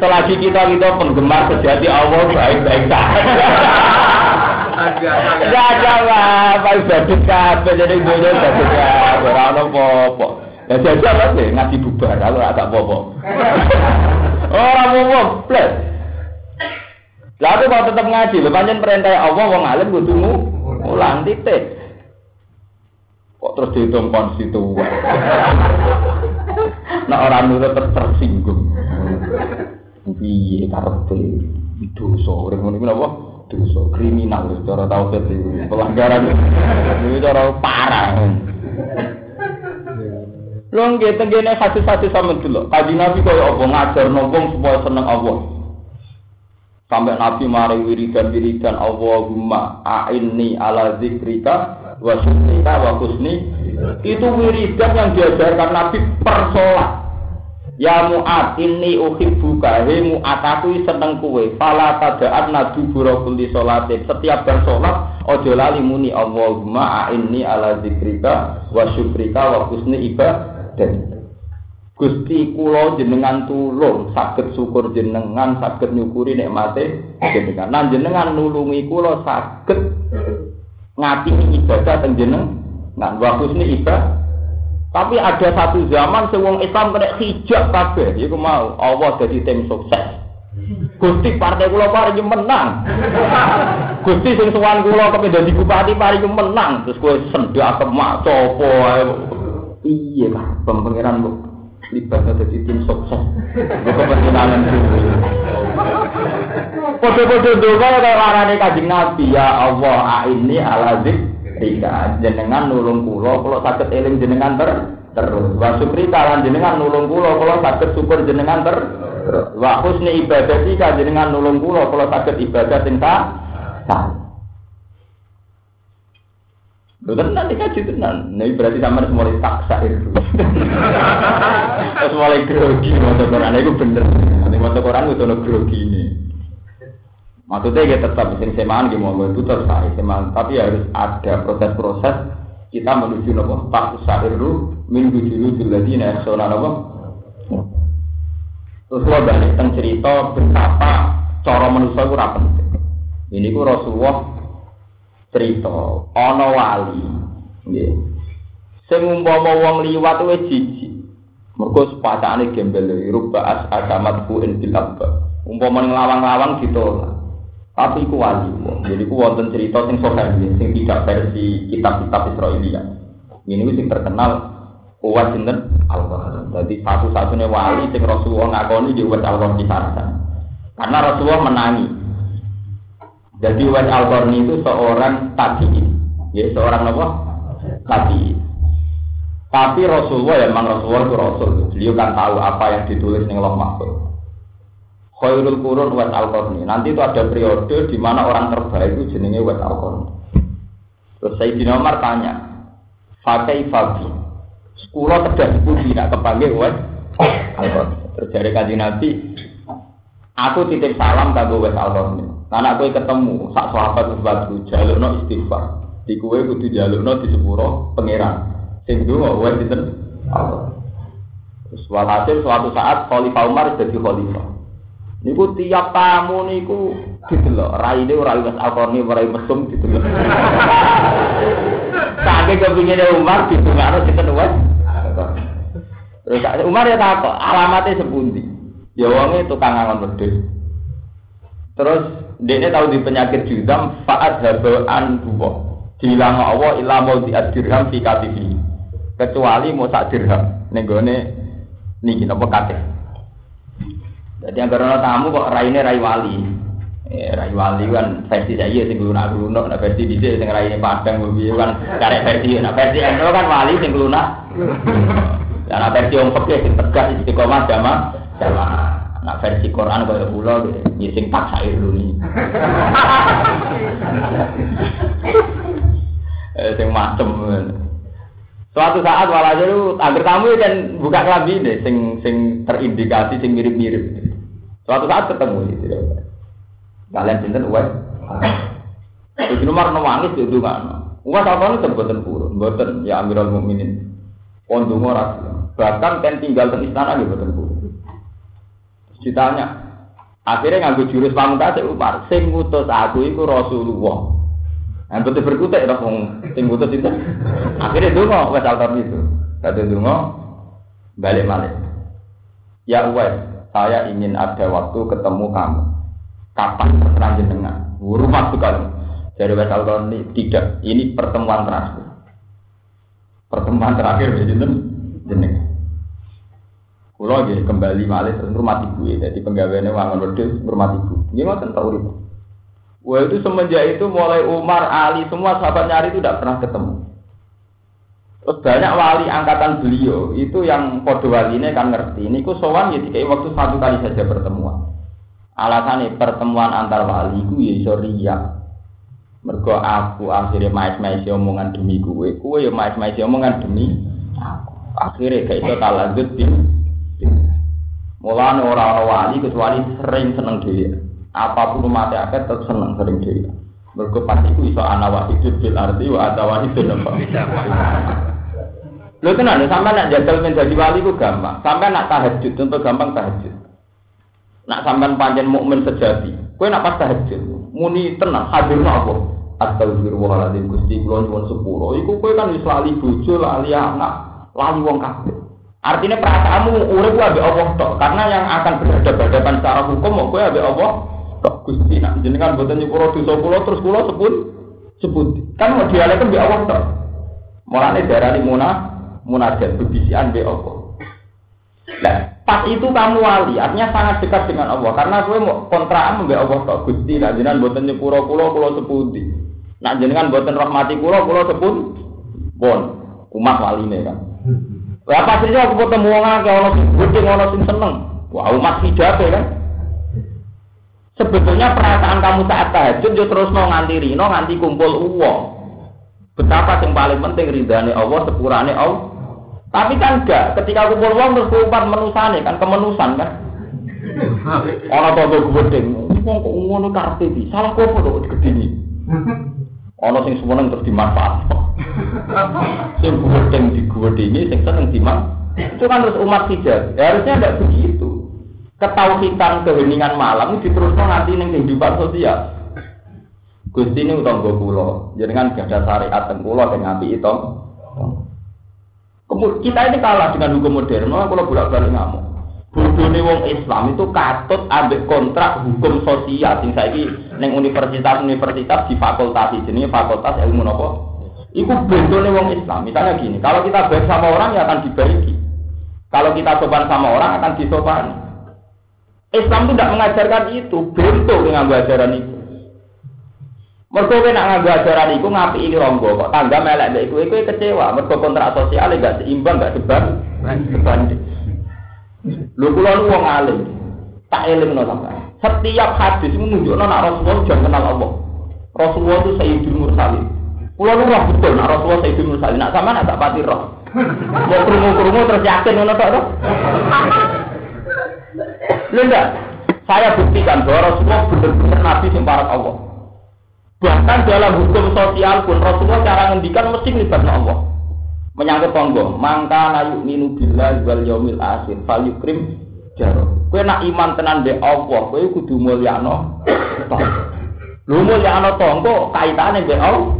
Selagi kita kita penggemar sejati Allah baik-baik saja. Enggak ada Pak Badut kabeh jadi dunia badut kabeh ora ono apa-apa. Ya jajal lah sih ngaji bubar kalau ora tak apa-apa. Ora apa-apa, plus. Mau tetap ngaji, lho pancen perintah Allah wong alim kudu ulang titik. Kok terus dihitung konstituen. Nah orang nurut tersinggung. Piye karepe dosa urip ngene iki napa? Dosa kriminal cara tauhid itu pelanggaran ini cara parah Lo nggih tengene hadis-hadis sampe dulu. Kaji Nabi kaya apa ngajar wong supaya seneng Allah. Sampai Nabi mari wiridan-wiridan Allahumma a'inni ala zikrika wa syukrika wa husni. Itu wiridan yang diajarkan Nabi per sholat. Ya Mu'ad, ini uhibbuka, he Mu'ad, aku seneng kue. Fala tada'at nadu burokuli sholatin. Setiap bersolat, ojo lali muni Allahumma a'inni ala zikrika wa syukrika wa husni ibadah. Gusti kula jenengan tulung saged syukur jenengan saged nyukuri nikmate jenengan lan jenengan nulungi kula saged ngati ibadah teng jenengan wa husni ibadah tapi ada satu zaman sewong Islam kena hijab kabeh, iku mau Allah jadi tim sukses. Gusti partai kula paling menang. Gusti sing sowan kula kepen dadi bupati paling menang. Terus kowe sendak kemak copo ae. Iya lah, pempengiran kok libatnya jadi tim sukses. Kepentingan Podo-podo doa kalau larane kajing Nabi ya Allah ini ala Rika jenengan nulung kulo kalau sakit eling jenengan ter terus wa syukri kalan jenengan nulung kulo kalau sakit syukur jenengan ter terus wa husni ibadah jika jenengan nulung kulo kalau sakit ibadah sing sah Lho tenan iki kaji tenan. Nah berarti sama mulai taksa itu. Terus mulai grogi maca Quran itu bener. Nanti maca Quran itu ono ini. Maksudnya ya tetap sing semaan di mau itu terus semaan, tapi harus ada proses-proses kita menuju nopo tak usairu minggu dulu nih soalnya nopo. Terus lo balik tentang cerita betapa cara manusia itu penting. Ini ku Rasulullah cerita ono wali, nggih. Sing umpama wong liwat wis jijik. Mergo sepatane gembel rubba as agamat ku bil abba. Umpama nglawang-lawang ditolak. Tapi iku wali. Jadi ku wonten cerita sing sahih sing tidak versi kitab-kitab Israelia. Ini sing terkenal kuat sinten Allah. Jadi satu-satunya wali sing Rasulullah ngakoni di Uwais al di Karena Rasulullah menangi. Jadi Uwais al itu seorang tabi'i. Ya, seorang apa? Tabi'i. Tapi Rasulullah ya memang Rasulullah itu Rasul. Beliau kan tahu apa yang ditulis ning Allah Mahfud. Khairul Qurun Wes al Nanti itu ada periode di mana orang terbaik itu jenenge Wes al Terus Sayyidina Umar tanya, Fakai Fabi, sekolah terjadi putih tidak kepanggil Wes al Terjadi kaji Nabi, aku titip salam kanggo Wes al Karena aku ketemu sak sahabat sebatu jalukno istighfar. Di kue kudu jalukno di sepuro pangeran. Sing Wes dinten Terus walhasil suatu saat Khalifah Umar jadi khalifah. Niku tiap tamu niku didelok, raine ora wis alkorni ora mesum didelok. Sakit kepingine Umar ditungakno sinten wes. Terus Umar ya takok, alamatnya sepundi? Ya wonge tukang angon wedhus. Terus dia tahu di penyakit judam faat habaan dua. Dihilang Allah ilah mau diadirham fi katifi. Kecuali mau sak dirham. Nenggone niki napa katih. Jadi yang karena tamu kok raine rai wali. Eh, rai wali kan versi saya sing lunak lunak, nah versi sini sing raine padang mobil kan karek versi, nah versi itu kan wali sing lunak. Dan nah, versi yang pakai sing tegas istiqomah jamaah jamaah. Nah versi Quran kaya kula ya sing paksa iruni. eh sing macem. Suatu saat walhasil itu agar kamu kan buka kelambi deh, sing sing terindikasi, sing mirip-mirip. Suatu saat ketemu gitu. Kalian cinta uang. Itu nomor nangis itu kan. Uang apa itu buatan purun, buatan ya Amirul Mukminin. Pondong orang. Bahkan kan tinggal di istana gitu buatan purun. Ditanya, akhirnya ngambil jurus pamungkas Umar, sing ngutus aku itu Rasulullah. Nah, betul berkutik ya, wong sing butuh itu. Akhirnya dungo wes altar itu. Kata dungo balik balik. Ya wes, saya ingin ada waktu ketemu kamu. Kapan terserah jenengan? Rumah sekali. Dari wes ini tidak. Ini pertemuan terakhir. Pertemuan terakhir ya jenengan. Kulo lagi kembali malih terus rumah ibu ya. Jadi penggaweannya wangun wedhus rumah ibu. Gimana tahu itu? Wah itu semenjak itu mulai Umar, Ali, semua sahabat nyari itu tidak pernah ketemu. Terus banyak wali angkatan beliau itu yang kode wali ini kan ngerti. Ini ku sowan ya kayak waktu satu kali saja pertemuan. Alasannya pertemuan antar wali ku ya ria. Mergo aku akhirnya mais-mais omongan demi gue, gue ya mais-mais omongan demi aku. Akhirnya kayak itu tak lanjut Mulane orang-orang wali kecuali sering seneng dia apa pun mati akeh tetap seneng sering dia. Mergo pasti ku iso ana wahidun bil arti wa ada wahidun apa. Lho tenan sampe nak jajal menjadi wali ku gampang. Sampai nak tahajud contoh gampang tahajud. Nak sampean pancen mukmin sejati, kowe nak pas tahajud, muni tenang hadirno apa? Astagfirullahaladzim Gusti kula nyuwun sepuro. Iku kowe kan wis lali bojo, lali anak, lali wong kabeh. Artinya perasaanmu urip ambek Allah tok, karena yang akan berhadapan secara hukum kowe ambek Allah tok Gusti nak jenengan boten nyepuro dosa kula terus kula sebut sebut. Kan mau dialek mbek Allah tok. Mulane darani munah munajat bebisian mbek Allah. Nah, pas itu kamu wali, artinya sangat dekat dengan Allah karena kowe mau kontrakan mbek Allah tok Gusti nak jenengan boten nyepuro kula kula seputi. Nak jenengan boten rahmati kula kula sebut pun umat waline kan. Lah pasirnya aku ketemu wong akeh ana sing gede ana sing seneng. Wah umat hijab kan. Sebetulnya perasaan kamu saat tahajud yo terus mau nganti rino nganti kumpul uang. Betapa yang paling penting ridhani Allah sepurane Allah. Tapi kan enggak, ketika kumpul uang terus kumpat menusane kan kemenusan kan. Ana toko gedeng, wong kok ngono karepe iki. Salah kok kok gedeni. Ana sing semeneng terus dimanfaat. sing gedeng digedeni sing seneng dimanfaat. Itu kan terus umat tidak. Ya, harusnya enggak begitu ketauhidan keheningan malam diteruskan nanti ning kehidupan sosial. Gusti ini utang kula, jenengan gak ada syariat teng kula sing ngapi itu. Kita ini kalah dengan hukum modern, malah kalau bolak-balik ngamuk. Bodone wong Islam itu katut ambek kontrak hukum sosial sing saiki ning universitas-universitas di fakultas jenenge fakultas ilmu nopo. Iku bendone wong Islam. Misalnya gini, kalau kita baik sama orang ya akan dibaiki. Kalau kita sopan sama orang akan disopani. Islam itu tidak mengajarkan itu, bentuk dengan ajaran itu. Mereka kowe nak nganggo ajaran iku ini ronggo kok tangga melek mbek iku iku kecewa, mergo kontrak sosial gak seimbang, gak sebanding. Sebanding. Lho kula nu wong alim. Tak elingno sampean. Setiap hadis menunjukkan nak Rasulullah jangan kenal Allah. Rasulullah itu Sayyidul Mursalin. Kula nu roh betul nak Rasulullah Sayyidul Mursalin. Nak sampean tak pati roh. Mau krungu-krungu terus yakin ngono tok to. Enggak. Saya buktikan bahwa Rasulullah benar-benar nabi para Allah. Bahkan dalam hukum sosial pun Rasulullah cara ngendikan mesti melibatkan Allah. Menyangkut tonggo, mangka nayu minu bila wal yaumil akhir, fal yukrim jaro. Kue nak iman tenan be Allah, kue kudu mulyano. Lu mulyano tonggo kaitane be Allah.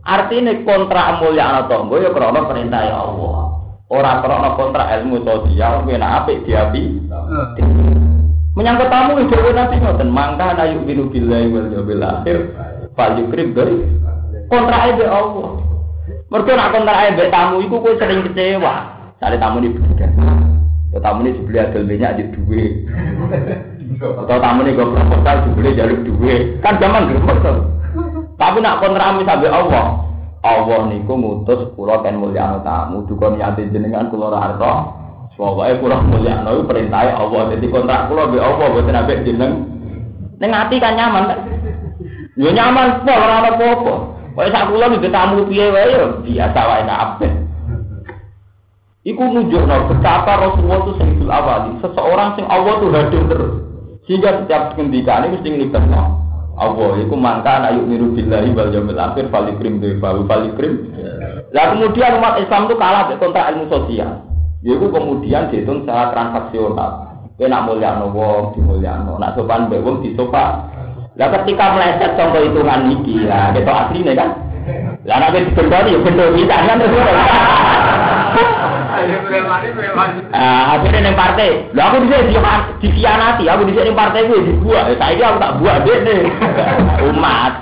Artinya kontrak mulyano tonggo ya krono perintah ya Allah. Orang krono kontrak ilmu sosial, kue nak apik diapi. Menyangkut tamu itu nanti ngoten mangka na yuk binu billahi wal yawmil akhir fal yukrim dari kontrak aja Allah. Mereka nak kontrak aja tamu itu kue sering kecewa. Cari tamu ini berbeda. Ya tamu ini dibeli adil banyak di duwe. Atau tamu ini gue proposal dibeli jalur duwe. Kan zaman geremot Tapi nak kontrak sampai Allah. Allah niku ngutus kula ten mulyano tamu duka niate jenengan kula ora Pokoknya kurang mulia, nabi perintah Allah. Jadi kontrak pulau be Allah buat nabi jeneng. Neng hati kan nyaman Yo nyaman, pol orang apa apa. Pokoknya sak pulau di tamu piye wae yo biasa wae kabeh. Iku nunjukno betapa Rasulullah itu sayyidul awali, seseorang sing Allah tuh hadir terus. Sehingga setiap ngendikane mesti nglibatno Allah. Iku mangka ayu miru billahi wal yaumil akhir falikrim dewa falikrim. Lah kemudian umat Islam itu kalah dengan kontrak ilmu sosial. Yaitu kemudian dihitung secara transaksional. Kowe nak mulyakno wong dimulyakno, nak sopan disopan. Lah ketika meleset contoh hitungan iki, lah ketok asline kan. Lah nek digendoni ya gendho kita kan terus. Ah, akhirnya neng partai. Lah aku bisa di dikhianati, aku bisa neng partai gue dibuat. Saya aku tak buat deh nih. Umat.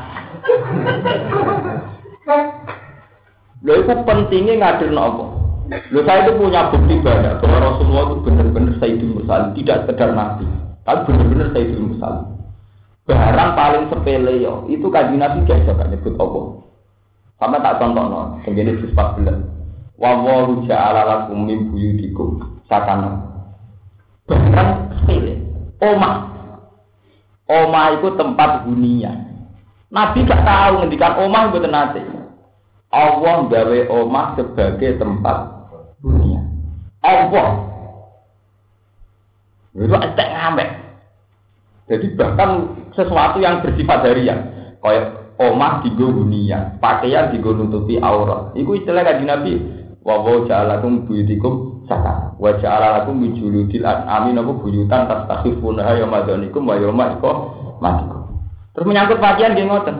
Lho itu pentingnya ngadir apa? Lho saya itu punya bukti banyak bahwa Rasulullah itu benar-benar Sayyidul Mursalin, tidak sekedar nabi, tapi benar-benar Sayyidul Mursalin. Barang paling sepele yo, itu kaji nabi gak bisa nyebut apa. Sama tak contoh no, begini di 14. Wawahu ja'ala lakum min buyutikum sakana. Bahkan sepele. Oma. Oma itu tempat hunian. Nabi gak tahu ngendikan omah itu nanti. Allah gawe omah sebagai tempat hunian. Allah. Itu estek ngambek. Jadi bahkan sesuatu yang bersifat harian. Kayak omah digo hunian, pakaian digo nutupi aurat. Iku istilah kaji Nabi wa wa buyutikum saka wa ja'alakum min juludil an'ami napa buyutan tastakhifuna ya madanikum wa yawma matikum terus menyangkut pakaian nggih ngoten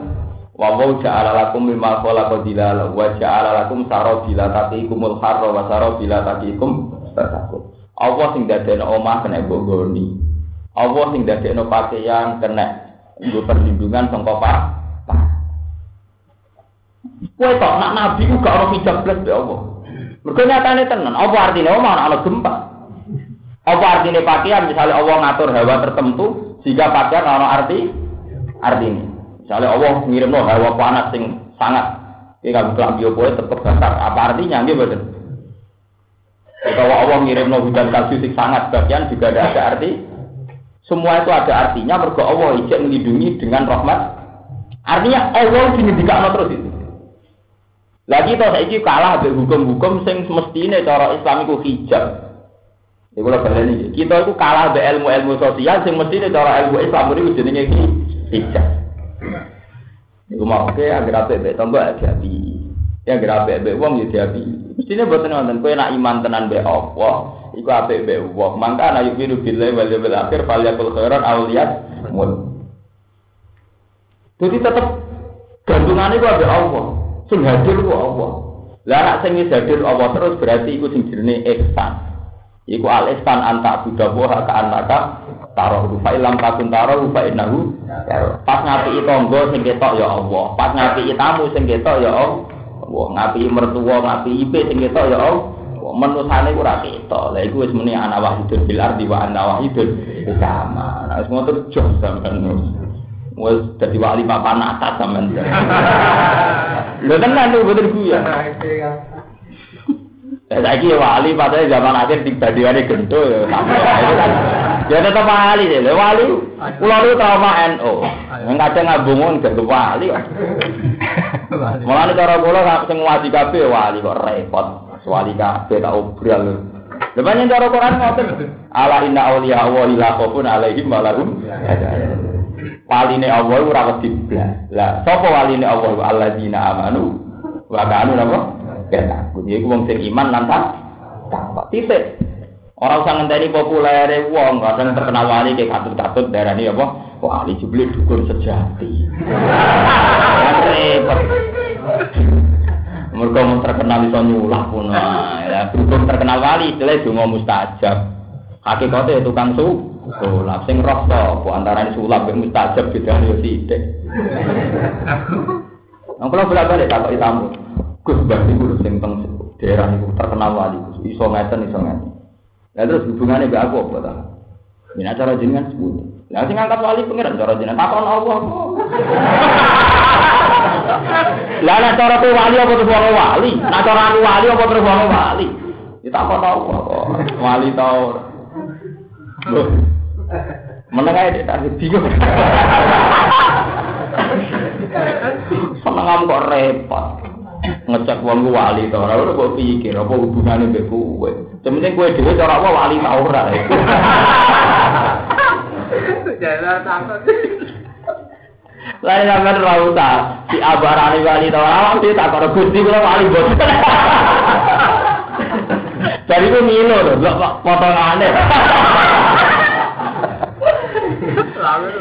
wa wa ja'alakum mimma khalaqa dilala wa ja'alakum sarabila taqikumul harra wa sarabila taqikum tatakut Allah sing dadekno omah kena goni Allah sing dadekno pakaian kena nggo perlindungan sangka pak Kowe tok nak nabi ku gak ono hijab blas be Allah. Mereka nyatanya tenan. Apa artinya omah ana gempa? Apa artinya pakaian? Misalnya Allah ngatur hawa tertentu sehingga pakaian ana arti artinya. Misalnya Allah ngirim hawa panas sing sangat ini kalau kelambi opo tetap basar. Apa artinya? Gitu betul. Kalau Allah ngirim hujan salju sing sangat bagian juga ada, ada arti. Semua itu ada artinya. Mereka Allah ijek melindungi dengan rahmat. Artinya Allah ini dikakno terus itu. Lagi toh saiki kalah be hukum-hukum sing semestine cara Islam iku hijab. Iku lho baleni. Kita iku kalah be ilmu-ilmu sosial sing mestine cara ilmu Islam iku jenenge hijab. Iku mau oke agar apa be tambah diapi. Ya agar apa be wong ya diapi. Mestine boten wonten kowe nak iman tenan be Allah, iku apik be wong. Mangka ana yubiru billahi wal yawmil akhir falyakul khairan aw liyasmut. Jadi tetap gantungannya itu ada Allah. Sing hadir ku Allah. Lah nek sing hadir Allah terus berarti iku sing jenenge ihsan. Iku al ihsan anta budawa ka anaka taruh fa ilam takun taruh fa innahu pas ngapi tangga sing ketok ya Allah pas ngapi tamu sing ketok ya Allah ngapi mertua ngapi ipe sing ketok ya Allah menusane ora ketok lha iku wis muni ana wahidun bil ardi wa ana wahidun sama nah wis ngoten jos sampean Wes dadi wali papan atas sampean. Lho tenan lho bener guya. Ya saiki wali padahal zaman akhir dibandingane gento ya. Ya tetap wali deh, wali. Kula lu trauma NO. Yang kadang ngabungun gak wali. Mulane cara kula sing wali kabeh wali kok repot. Wali kabeh tak obral. Pancen cara Quran ngoten. Ala inna auliya wa la khaufun alaihim wa lahum waline Allah ora wedi blas. Lah sapa waline Allah alladzina amanu wa kanu napa? Ya takut. Iku wong sing iman lan takwa. Titik. Ora usah ngenteni populere wong, kadang terkenal wali kayak katut-katut darani apa? Wali jebule dukun sejati. Repot. Mereka mau terkenal iso nyulah pun. Ya, dukun terkenal wali, istilah donga mustajab. Hakikatnya tukang su, sulap sing roh sapa antarané sulap ben mustajab bedane yo sithik Nang kula bolak-balik takoki tamu. Gus Mbah niku sing teng daerah niku terkenal wali iso ngeten iso ngeten. Lah terus hubungane mbek aku apa ta? Ini acara jenengan sebut. Lah sing ngangkat wali pengiran cara jenengan takon Allah. Lah nek cara ku wali apa terus wali? Nek cara wali apa terus wali? Ditakon Allah kok. Wali tau Meneng aja tak bingung. Seneng kok repot. ngecek wong wali to ora kok pikir apa hubungane mbek kowe. Sementing kowe dhewe cara apa wali ta ora. Jalan takut. Lain sampean ora usah diabarani wali to ora mesti tak karo Gusti kula wali bos. Dari itu milo lho, kok potongane.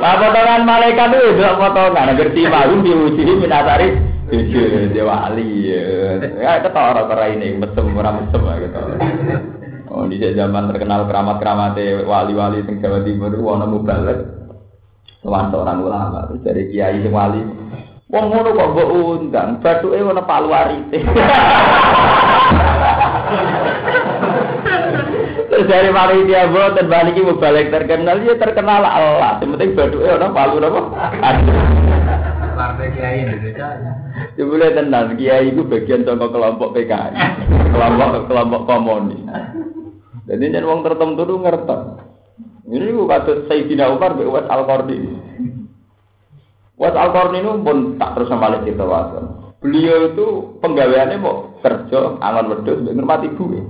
Lah potongan malaikat itu delok potongan, ngerti mau diuji minatari dia wali ya. Ketara ora ini mesem ora mesem gitu. Oh di zaman terkenal keramat keramat wali-wali sing Jawa Timur ana mubalek Tuan orang ulama terus dari kiai sing wali Wong ngono kok mbok undang, bathuke ana paluarite. Terus dari panitia boten balik iki balik terkenal ya terkenal Allah. Yang penting bathuke ana palu apa? Partai Kiai Indonesia. Jebule tenan, kiai itu bagian saka kelompok PKI, kelompok kelompok komunis. Jadi yen wong tertentu tuh ngerti. Ini ku katut Sayyidina Umar be Uwais Al-Qarni. Uwais Al-Qarni itu pun tak terus sama cerita wasan. Beliau itu penggaweannya mau kerja angon wedhus mbek ngurmati gue.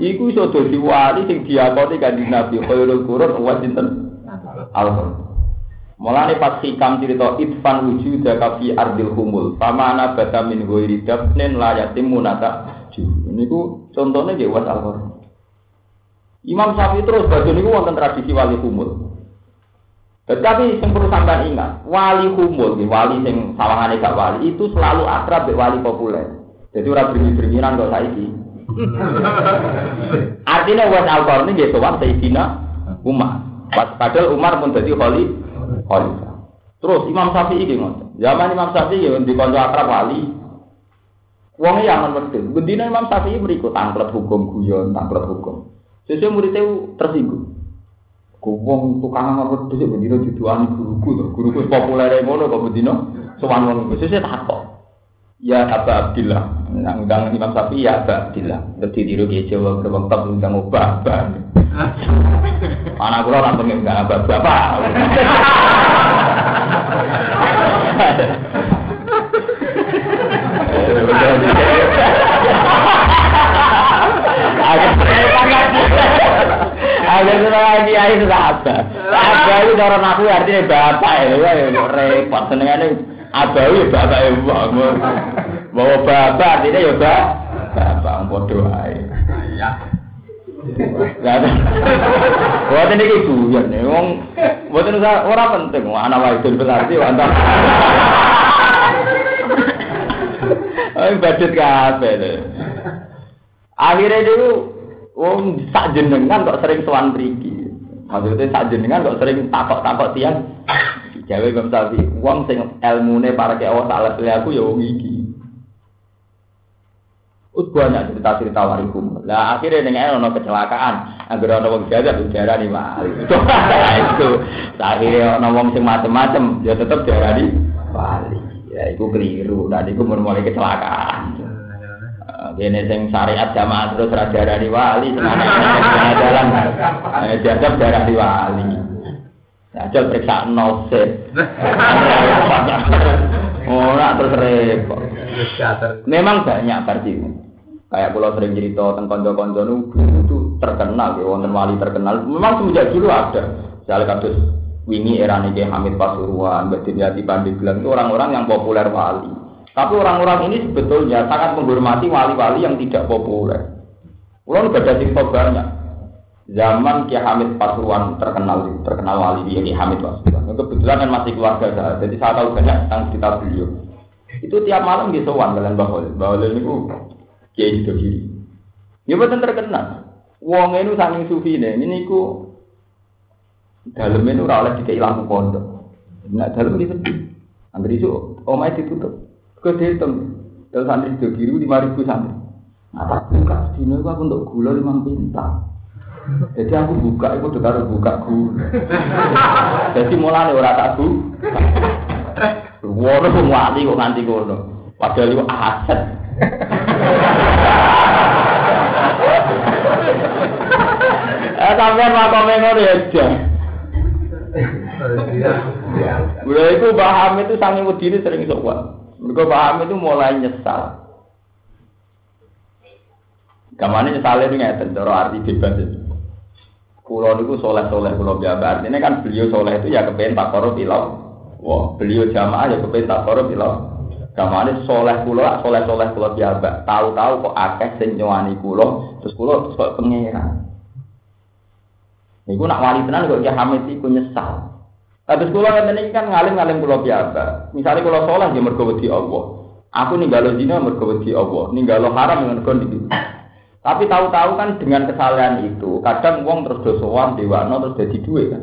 Iku iso dadi wali sing diakoni kanjeng Nabi khairul qurun Uwais sinten? Al-Qarni. Mulane pas hikam cerita itfan wujud fi ardil humul. Pamana bata min ghairi dabnin la yatimu nata. Niku contohnya nggih was al Imam Syafi'i terus baca niku wonten tradisi wali humul. Tetapi yang perlu sampai ingat, wali humul, wali sing sawangane gak wali itu selalu akrab be wali populer. Jadi orang berbingi-bingiran kok saiki. Artinya was al-Qarni nggih sowan Sayyidina Umar. Padahal Umar pun jadi wali khalifah. Terus Imam Syafi'i iki ngoten. Zaman Imam Syafi'i ya di kanca akrab wali. Wong yang ngerti. Gendine Imam Syafi'i mriku tangklet hukum guyon, tangklet hukum. Sesuk muridnya tersinggung. Wong tukang ngawur dhisik bendina juduani guruku to. Guruku populer ngono kok bendina sowan wong iku. Sesuk takok. Ya Aba Abdillah, nang undang Imam Syafi'i ya Aba Abdillah. Dadi tiru ki Jawa kebang tak undang obah. Anak kula ora pengen enggak Aba Bapak. Agak senang lagi aja sudah apa? Apa itu orang aku artinya bapak ya, ya repot senengannya abawi ya bapak ya bawa bapak artinya ya bapak bapak bodoh aja. Ya. Buat ini gitu ya, wong buat ini orang penting, anak itu berarti mantap. Oh, badut kabeh. Akhirnya dulu, wong sak jenengan kok sering sowan mriki. Maksudnya sak jenengan kok sering takok-takok tiang. Jawa Imam Syafi'i, wong sing ilmune para ke Allah taala aku ya wong iki. Ut banyak cerita-cerita warikum. Lah akhirnya dengan ono kecelakaan, agar ono wong jaga bicara nih wali. Itu akhirnya ono wong sing macem-macem, ya tetep diarani wali. Ya itu keliru, dan itu mulai kecelakaan. Ini sing syariat jamaah terus raja dari wali, semuanya jalan jadab darah di wali. Jajal periksa noset. Ora terus repot. Memang banyak versi. Kayak kalau sering cerita tentang konco-konco itu terkenal, ya, wonten wali terkenal. Memang semenjak dulu ada. Misalnya kasus wingi era nih Hamid Pasuruan, Mbak Dimyati Pandeglang itu orang-orang yang populer wali. Tapi orang-orang ini sebetulnya sangat menghormati wali-wali yang tidak populer. Nggak ada cerita banyak. Zaman Ki Hamid Pasuruan terkenal terkenal wali dia Ki Hamid Pasuruan. Kebetulan kan masih keluarga saya, jadi saya tahu banyak tentang cerita beliau. Itu tiap malam di sowan kalian bahwa bahwa ini kiai itu kiri. Ya betul terkenal. Wong ini saking sufi nih, ini ku dalam ini oleh dikai lampu pondok. Nak dalam ini sepi. Angger isu omai ditutup. Kau dihitung. Dalam santri itu kiri lima ribu santri. Nah, tak buka dino itu aku untuk gula lima pinta. Jadi aku buka, aku udah taruh buka gula. Jadi mulai orang tak bu. Wono wali kok nganti kono. Padahal itu aset. Eh sampean makome ngono ya jan. Beliau itu paham itu sangi wedine sering sowan. Mereka paham itu mulai nyesal. Gamane nyesal itu ngeten, cara arti bebas itu. Kulo niku soleh-soleh kulo biasa. Artinya kan beliau soleh itu ya kepengen tak korup ilau. Wah, beliau jamaah ya kepengen tak korup ilau. Gamane soleh kulo, soleh-soleh kulo biasa. Tahu-tahu kok akeh sing kulo, terus kulo terus kok pengiran. Niku nak wali tenan kok Ki Hamid iku nyesal. Habis kula ngeten iki kan ngalim-ngalim kula biasa. Misalnya kula soleh ya mergo wedi Allah. Aku ninggalo zina mergo wedi Allah, ninggalo haram mergo iki. Tapi tahu-tahu kan dengan kesalahan itu, kadang uang terus dosowan dewano terus jadi duit kan.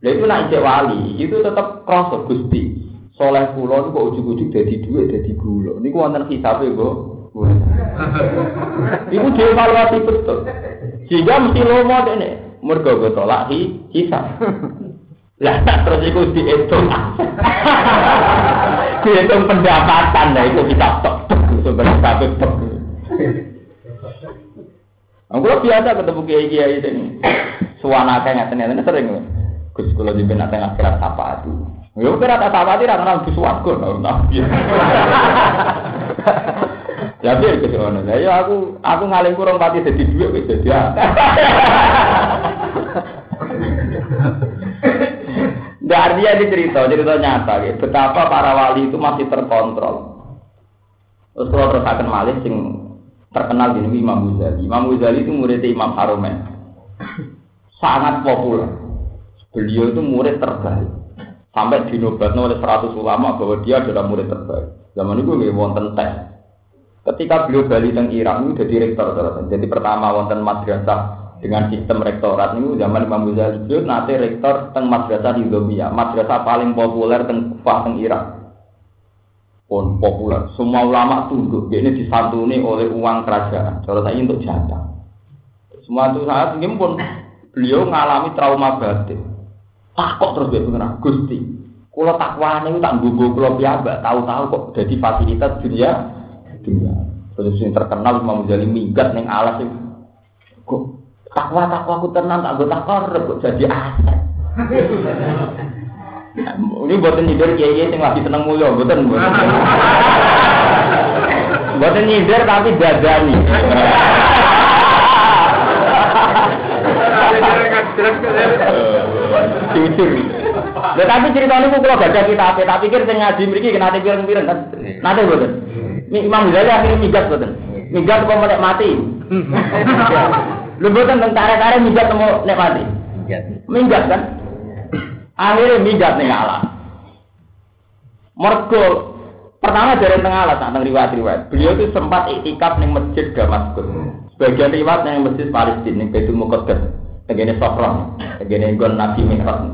Nah itu nak ijek wali, itu tetap kroso gusti. Soleh pulau itu kok ujuk-ujuk jadi duit jadi gula. Ini wonten hisapnya kok. Ibu dievaluasi betul. Sehingga mesti lomo ini. Mergo tolak hi hisap. Lah terus iku dihitung. dihitung pendapatan lah itu kita tok tok sebenarnya kabeh tok. Aku biasa ketemu kiai kiai ini. Suwana kayak ngeten ngeten sering. Gus kula jiben nate akhirat apa itu. Yo kira tak apa tidak kenal Gus Wargo nabi. Ya biar ke sana. Ya aku aku ngalim kurang pati jadi duit wis jadi. Nggak artinya ini cerita, cerita nyata gitu. Betapa para wali itu masih terkontrol. Terus kalau terus akan malih sing terkenal di Imam Ghazali. Imam Ghazali itu muridnya Imam Haromen. Sangat populer. Beliau itu murid terbaik. Sampai dinobatkan oleh 100 ulama bahwa dia adalah murid terbaik. Zaman itu nggak wonten tes. Ketika beliau balik teng Irak itu jadi rektor, jadi pertama wonten madrasah dengan sistem rektorat ini zaman Imam Ghazali beliau nanti rektor teng madrasah di Zobia, madrasah paling populer teng Kufah teng Irak pun populer. Semua ulama tunduk. Ini disantuni oleh uang kerajaan. Kalau saya untuk jatah. Semua itu saat ini pun beliau mengalami trauma batin. Takut terus dia pengen Gusti. Kalau takwa ini tak gugu kalau biasa. Tahu-tahu kok jadi fasilitas dunia. Dunia. Terus yang terkenal Imam Ghazali minggat neng alas itu. Kok takwa takwa aku tenang tak gue takor kok jadi aset. Ini buatan nyindir kiai yang lagi seneng mulia, buatan buatan. Buatan nyindir tapi dadani. Jujur. Tapi ceritanya kok kalau baca kita apa, tak pikir sing ngaji mriki kena pireng-pireng kan. Nate mboten. Imam Ghazali akhirnya migat mboten. Migat kok menek mati. Lho mboten tentara tarik migat mau nek mati. Minggat kan? Akhirnya minggat nih Allah. Mergo pertama dari tengah alas, tentang riwayat-riwayat. Beliau itu sempat iktikaf nih masjid Damaskus. Sebagian riwayat yang masjid Palestina, nih Baitul Muqaddas, tegene Sofron, tegene Gon Nabi Mi'raj.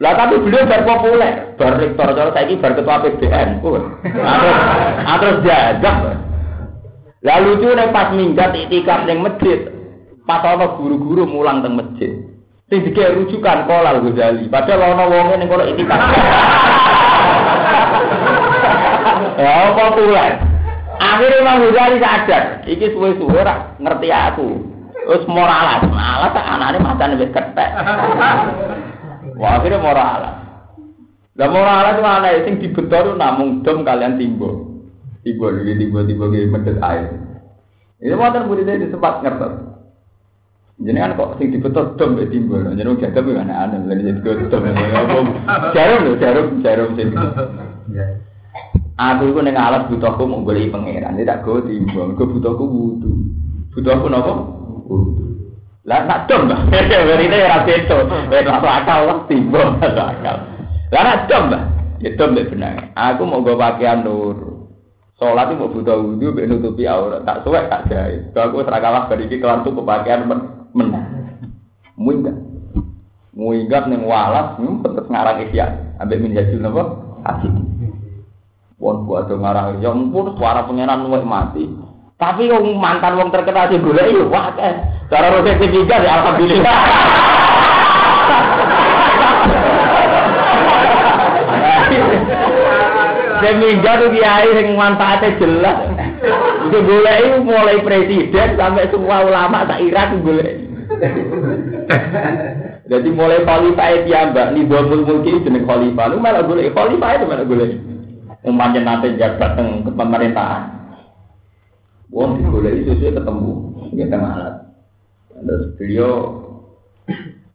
Lah tapi beliau bar populer, bar rektor cara saiki bar ketua PBN. Oh. Terus terus jajak. Lalu itu nih pas minggat iktikaf ning masjid, pas ana guru-guru mulang teng masjid. Sing dikek rujukan kolal Ghazali. Padahal ana wonge ning kono itikaf. Ya apa kuwi? Akhirnya Imam Ghazali sadar, iki suwe-suwe ora ngerti aku. Terus moralas, malah tak anane matane wis ketek. Wah, akhirnya moralas. Lah moralas itu ana sing dibetor namung dom kalian timbo. Timbo iki timbo-timbo iki medet air. Ini wonten murid di sempat kan kok sing dibetot dom mbek timbul. Jadi wong jaga kuwi aneh-aneh lha jadi godom. Jarum lho, jarum, jarum sing. Aku iku ning alat butuhku mau golek pangeran, tidak go timbul. Go butuhku wudu. Butuhku napa? Wudu. Lah nak dom, Mbak. Werine ora beto. Wis ora akal lah timbul, ora akal. Lah nak dom, Mbak. Ya dom mbek benang. Aku mau go pakaian nur. Sholat itu mau butuh wudhu, nutupi aurat. Tak suwek tak jahit. Kalau aku serakalah dari kelar tuh pakaian menang. Muinggat. Muinggat ning walas ngumpet ngarang isya. Ambek min hasil napa? Hasil. Wong buat ngarang ya ampun suara pangeran luwih mati. Tapi wong mantan wong terkenal sing golek yo wah akeh. Cara rote ketiga ya alhamdulillah. Tuh kiai yang manfaatnya jelas. Itu golek itu mulai presiden sampai semua ulama tak Irak golek. Jadi mulai khalifah itu ya mbak, nih dua mulki jeneng khalifah, lu malah golek khalifah itu malah golek. Umpamanya nanti jabat teng ke pemerintahan. Wong digoleki susu ketemu ya tengah alat. Terus beliau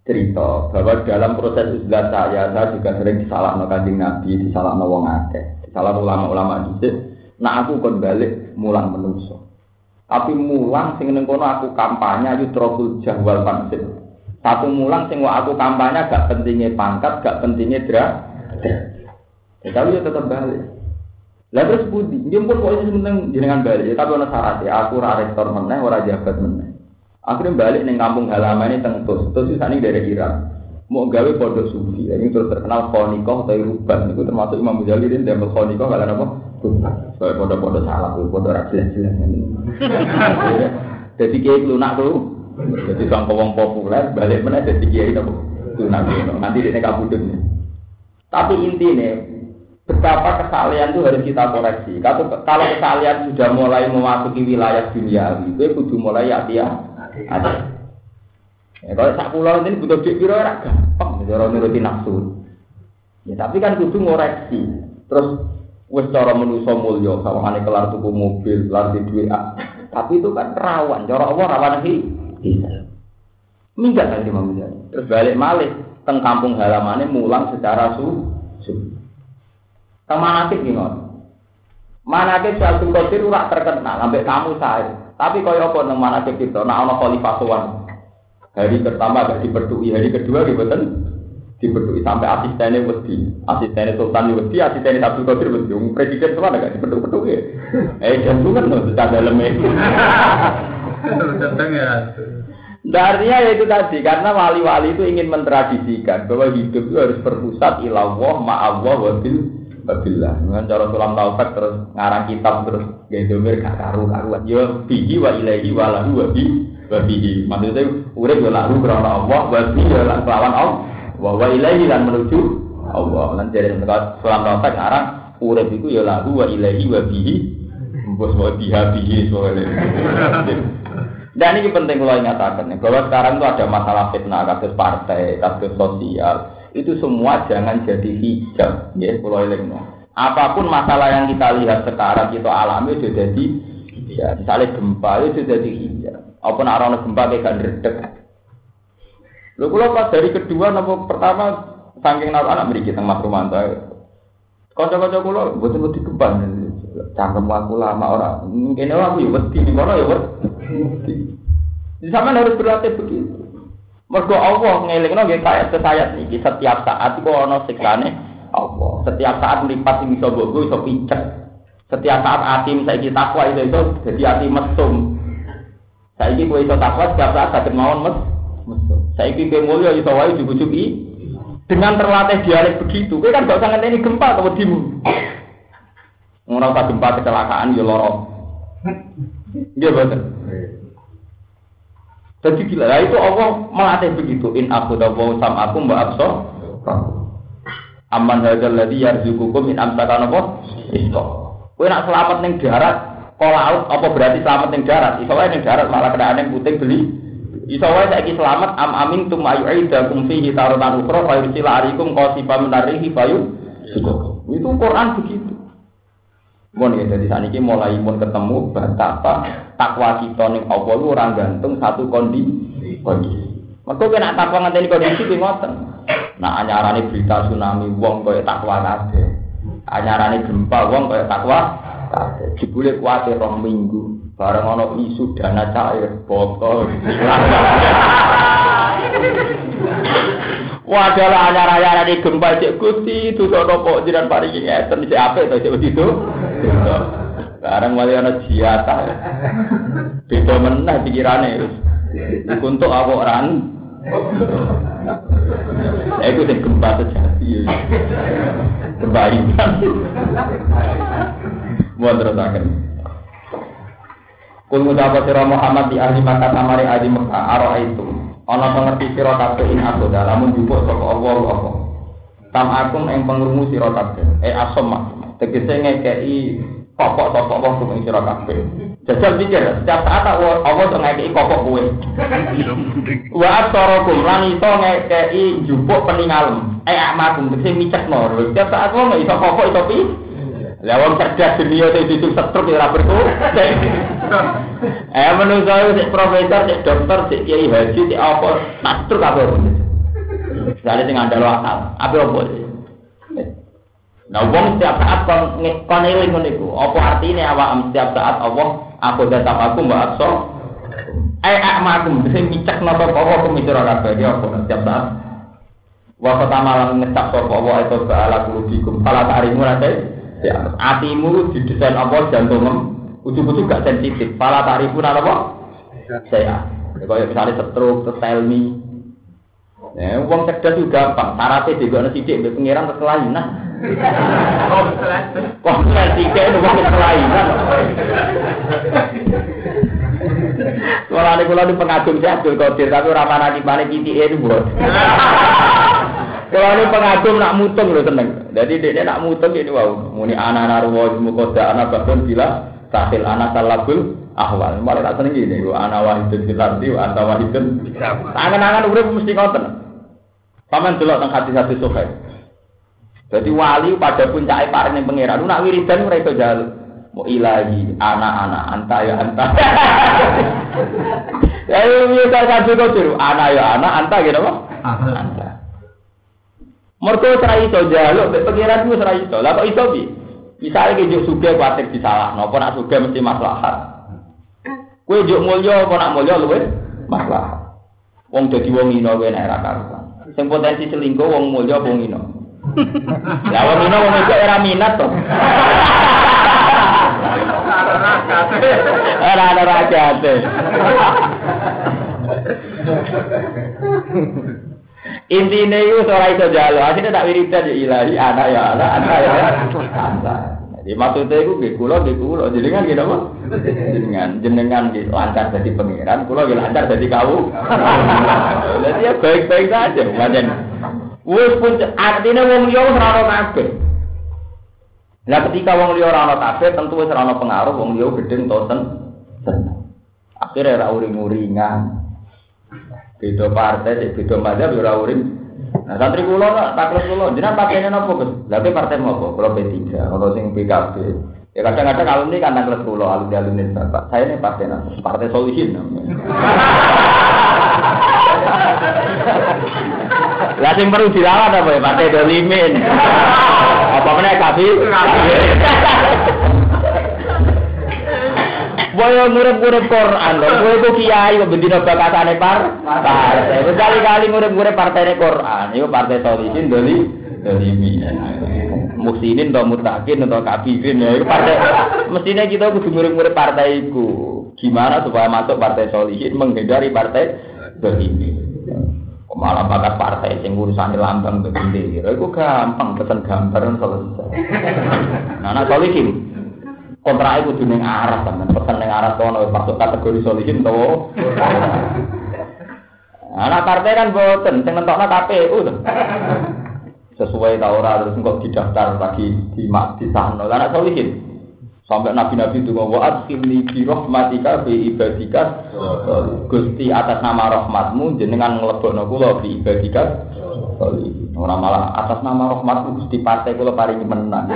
cerita bahwa dalam proses islah saya, saya juga sering disalahkan kanjeng Nabi, disalahkan wong akeh, disalahkan ulama-ulama dhisik. Nah aku kon balik mulang menungso. Tapi mulang sing ning kono aku kampanye yutrokul jahwal pansit. Satu mulang sing aku kampanye gak pentingnya pangkat, gak pentingnya dra. Ya, tapi ya tetap balik. Lah terus budi, pun kok ini jenengan balik. Ya, tapi ono syarat ya, aku ora rektor meneh, ora jabat meneh. Akhirnya balik ning kampung halaman ini tengtus, terus ini dari Iran. Mau gawe pondok sufi, ini terus terkenal Khonikoh atau Ruban, itu termasuk Imam Ghazali dan Dembel Khonikoh kalian apa? Soalnya pondok-pondok salah, pondok rakyat jelas Jadi kiai lunak tuh, jadi sang wong populer, balik mana jadi kiai itu lunak nanti dia kabudut. Tapi intinya, betapa kesalahan itu harus kita koreksi. Kalau kesalahan sudah mulai memasuki wilayah dunia, itu kudu mulai hati-hati ada. Ya, kalau sak pulau ini butuh duit piro ora gampang, cara nuruti nafsu. Ya tapi kan kudu ngoreksi. Terus wis cara manusa mulya, sawangane kelar tuku mobil, kelar di duit. Tapi itu kan rawan, cara Allah rawan iki. Minggat kan Imam Terus balik malih teng kampung halamannya mulang secara su. su. Manakib gimana? Manakib Syaikhul Qadir ora terkenal, sampai kamu saya. Tapi kaya apa nang mana kita, nah ana khalifah. Hari pertama gak diperdui, hari kedua gitu kan diperdui sampai asistennya wedi, asistennya sultan wedi, asistennya satu kodir wedi, presiden semua gak diperdui ya. Eh jantungan loh, sudah dalamnya. Datang ya. Artinya ya itu tadi, karena wali-wali itu ingin mentradisikan bahwa hidup itu harus berpusat ilawah, ma'awah, wabil, Babillah. Dengan cara sulam taufik terus ngarang kitab terus gedomir gak karu karuan. Yo bihi wa ilahi wa lahu wa bi wa bihi. Maksudnya urip yo lahu karena Allah wa bi yo lan kelawan Allah. Wa wa ilahi lan menuju Allah. Lan jadi sulam taufik ngarang urip iku yo lahu wa ilahi wa bihi. Bos wa biha bihi soalnya. Dan ini penting kalau ingatkan bahwa sekarang itu ada masalah fitnah, kasus partai, kasus sosial, itu semua jangan jadi hijab ya pulau elingno apa pun masalah yang kita lihat sekarang kita alami itu jadi ya misalnya gempa itu jadi hijab apa nak gempa kayak redek Lalu kalau pas dari kedua nopo pertama saking naruh anak beri kita mas Romanto kocok-kocok kulo betul betul gempa. Cangkem aku lama orang mungkin aku ya wedi. Nih kono ya wedi. Di sana harus berlatih begitu. Mergo Allah ngelingno nggih kaya sesayat niki. Setiap saat iku ana siksane Allah. Setiap saat mripat sing iso mbok iso pincet. Setiap saat ati saiki takwa itu itu jadi ati mesum. Saiki kowe iso takwa setiap saat saged mawon mes. Saiki kowe mulya iso wae jujuki dengan terlatih dialek begitu. Kowe kan gak usah ngenteni gempa kewedimu. Ora usah gempa kecelakaan ya lara. Nggih boten. Jadi gila, nah itu Allah melatih begitu. In aku dawu sam aku mbak abso. Aman hadal ladhi yarzukukum in amsakan apa? Isto. Kue nak selamat neng darat, kau laut apa berarti selamat neng darat? Iso wae neng darat malah kena neng putih beli. Iso wae saiki selamat am amin tum ayu aida kum fihi tarutan ukro fa yursila arikum qasifa menarihi fayu. Itu Quran begitu. Mun ya jadi saat ini mulai mun ketemu betapa takwa kita ning Allah lu orang gantung satu kondisi. Kondisi. Maka kena takwa ngenteni kondisi ki ngoten. Nah anyarane berita tsunami wong kaya takwa kabeh. Anyarane gempa wong kaya takwa kabeh. Jebule kuwate rong minggu bareng ana isu dana cair botol. Wadalah anyar-anyar di gempa cek itu nopo jiran paringi ngeten cek apa itu cek begitu. Sekarang wali ana jiata. Beda meneh pikirane. Untuk apa orang? Ya itu sing gempa sejati. Gempa iman. Mau terus akan. Kul ngucapa sira Muhammad di ahli Makkah amari ahli Mekah aro itu. Ana pengerti sira kabeh in aku dalam njupuk saka Allah apa. Tam akum ing pengrungu sira kabeh. Eh asom tegese ngekei pokok sosok wong sing sira kabeh. Jajal pikir, setiap saat Allah tuh ngekei pokok kowe. Wa asarakum lan iso ngekei njupuk peningalem. Eh amakum tegese micekno. Setiap saat wong iso pokok iso pi. Lah wong cerdas dunia sing ditu setruk ya ora berku. Eh menungso sik profesor, sik dokter, sik kiai haji, sik apa, tak setruk apa. Misalnya sing ngandalo akal, apa apa? Nah, wong setiap saat kon kon eling ngono iku. Apa artine awak setiap saat Allah aku datang aku mbak akso. Eh akmakum sing micek napa apa kumisira kabeh dia apa setiap saat. Wa pertama lan ngecap sapa wa itu ba'ala kulubikum. Fala ta'rimu nate. Ya, atimu didesain apa jantung ujug-ujug gak sensitif. Fala ta'rifu napa? Saya. Kayak misalnya stroke, telmi. Ya, uang cerdas juga gampang. Syaratnya juga nasi dik, pengiran kekelainan. Wah, tiga itu wong kelainan. Ada kalau di pengagum saya Abdul Qadir, tapi ramah nanti mana kiti itu buat. Kalau ini pengagum nak mutung loh tenang. Jadi dia nak mutung ini wow. Muni anak narwa mukoda anak bahkan bila tahil anak salabul ahwal. Malah tak seneng gini. Anak wahidun filardi, anak wahidun. Tangan-tangan udah mesti ngoten. Paman delok teng hati-hati sokai. Jadi wali pada puncak paring yang pangeran. Lu nak wiridan mereka jaluk. Mau ilahi anak-anak anta ya anta. Ya iya kan kabeh kok tiru. Anak ya anak anta gitu apa? Anta. Ora iso jaluk mek pangeran ku ora iso. Lah kok iso piye? Misale ki juk sugih kuwatir disalah, napa nak sugih mesti maslahat. Kowe juk mulya apa nak mulya luwe maslahat. Wong dadi wong ino kowe nek ora karuan. Sing potensi selingkuh wong mulya wong ino. Ya wong ino wong iku ora minat to. Ora ada rajate. Intine iku ora iso jalo, asline tak wiridan ya ilahi anak ya anak anak ya. Jadi maksudnya itu nggih kula nggih kula jenengan nggih napa? Jenengan jenengan nggih lancar dadi pangeran, kula nggih lancar dadi kau. Jadi ya baik-baik saja, pancen. Wis pun artine wong liya ora ono kabeh. Lah ketika wong liya ora ono kabeh tentu wis ora pengaruh wong liya gedeng to ten. Akhirnya ora uring-uringan. Beda partai, beda mazhab ora uring. Nah, santri kula nak taklet kula, jenengan partainya napa, Gus? Lah partai apa? Kula P3, ono sing PKB. Ya kadang-kadang alumni kan taklet kula, alumni alumni Bapak. Saya ini partai napa? Partai Solution namanya. Lah sing perlu dilawan apa ya? Partai Dolimin. Apa meneh kabi? Boyo ngurip-ngurip Quran lho, kowe ku kiai kok bendina bakatane par. Partai. Kali-kali ngurip-ngurip partene Quran, iku partai Solihin doli dolimi. Muksinin atau mutakin atau kabirin ya, itu partai. Mestinya kita kudu ngurip-ngurip partai iku. Gimana supaya masuk partai Solihin menghindari partai dolimi. Malah bakat partai sing urusannya lambang begini, itu gampang, pesen gambar selesai. Nah, nah Solihin, kontrak itu ning arah kan pesan ning arah kono masuk kategori solihin to anak partai kan boten sing nentokno KPU to sesuai ta ora terus kok didaftar lagi di mak di sana anak solihin sampai nabi-nabi itu wa adkhilni bi rahmatika bi ibadika Gusti atas nama rahmatmu jenengan nglebokno kula bi ibadika malah atas nama rahmatmu Gusti partai kula paringi menang.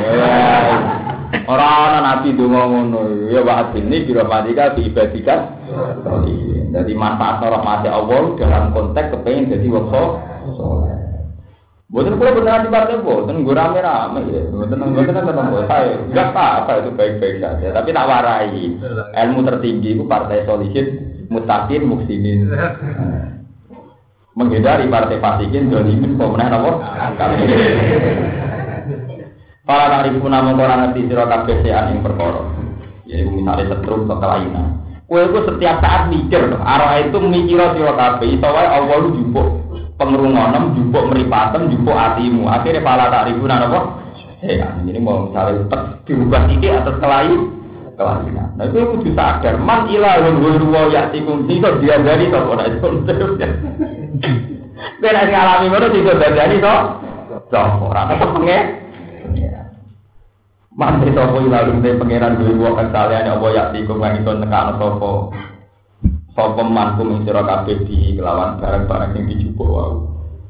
Ora ana nabi donga ngono. Ya wa adini bi rahmatika bi ibadika. Jadi manfaat rahmat Allah dalam konteks kepengen jadi saleh. Bukan kula beneran di partai boten gue rame-rame ya. Bukan bukan kan saya enggak apa itu baik-baik saja. Tapi tak warai. Ilmu tertinggi itu partai solihin, mutakin, muksimin. Menghindari partai fasikin, dolimin, pemenang apa? Para tarifu namun orang ngerti sira kabeh sean ing perkara. Ya iku misale setrum atau kelainan. Kowe iku setiap saat mikir, arah itu mikir kabeh, iso wae Allah lu jumpuk pengrungonem, jupuk meripatem, jupuk hatimu. Akhirnya pala tak ribu apa? Ya, ini mau misalnya dirubah ini atas kelayu, kelainan. Nah itu kudu sadar, man ilahun wa ya'tikum itu dia dari to ora itu. Beda ngalami ngono itu dari to. Sopo ora tetep pengen. Man itu apa ilahun te pangeran dhewe wa kesalehan apa ya'tikum lan itu nekano sapa. Sapa mankum sira kabeh di kelawan barang-barang sing dijupuk wae.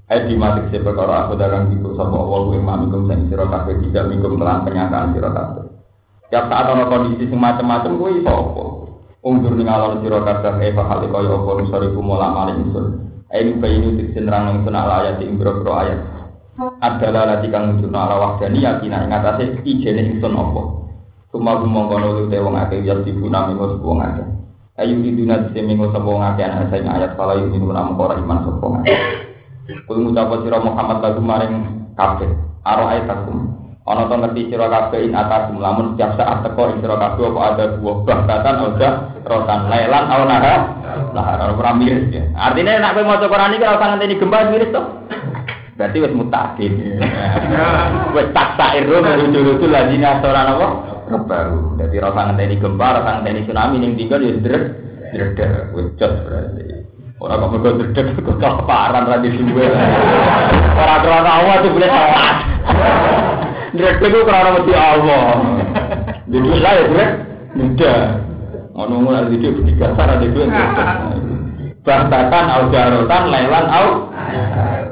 Hai di mati se perkara aku darang itu sapa Allah kuwi mamikum sing sira kabeh tidak mingkum kelan penyataan sira kabeh. Tiap saat ana kondisi sing macam-macam kuwi iso apa? Ungdur ning alon sira kabeh e hal kaya apa nusari kumula malih ingsun. Ayo bayinu tiksin rang ingsun ala ayat ing boro ayat. Adalah lati kang nunjukno ala wahdani yakina ing atase ijene ingsun apa. Suma gumongkono lu te wong akeh ya dibuna minggu wong. Ayu di dunia di minggu sapa wong akeh ana sing ayat fala yu minggu nang ora iman sapa wong akeh. Kulo ngucap sira Muhammad lagu maring kabeh. Aro ayatakum. Ana to ngerti sira kabeh in atakum lamun setiap saat teko ing sira kabeh apa ada buah bahkatan oda rotan lailan aw nahar. Nahar ora miris ya. Artinya nek kowe maca Quran iki ora usah ngenteni gempa miris to. Berarti wis mutakin. Wis taksair menuju-nuju lagi atoran apa? Baru. Jadi ora usah ngenteni gempa, ora usah ngenteni tsunami ning tinggal ya drek wis jos berarti. Ora kok mergo drek kok kelaparan ra di suwe. Ora krana Allah tuh boleh telat. Drek itu karena mesti Allah. Jadi saya drek mudah. Ngono-ngono ada di tiga cara di dua. Bahkan au jarotan lelan au.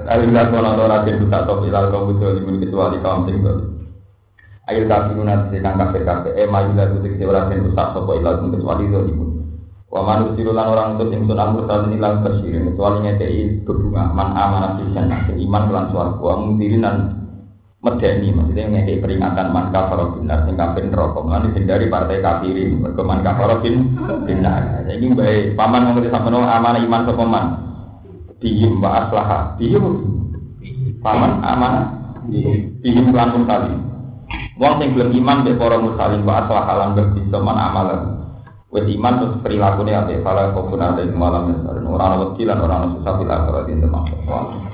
Alhamdulillah kalau orang tidak bisa tahu ilal kaum itu kecuali kaum sing Ayo tapi guna sedang kafe kafe. Eh maju lah tuh sih orang yang rusak sopo ilal kecuali itu ibu. Wa manusia lan orang itu sing sun amur saat ini lang kesirin kecuali ngekei berbunga man amanah sisan iman kelan suaraku. Wa mundirin dan medeni. Maksudnya ngekei peringatan man kafaro binar sing kafir neraka. Lan hindari partai kafirin mergo man bin binar. Ini bae paman mengerti sampeyan amanah iman sapa man? Bihim wa bihim paman amanah bihim lan mutalim wong sing gelem iman mbek para mursalin wa aslaha lan bersih man amalan wis iman terus perilakune ate salah kofun ate malam ora ana wedi lan ora ana susah bila ora dinten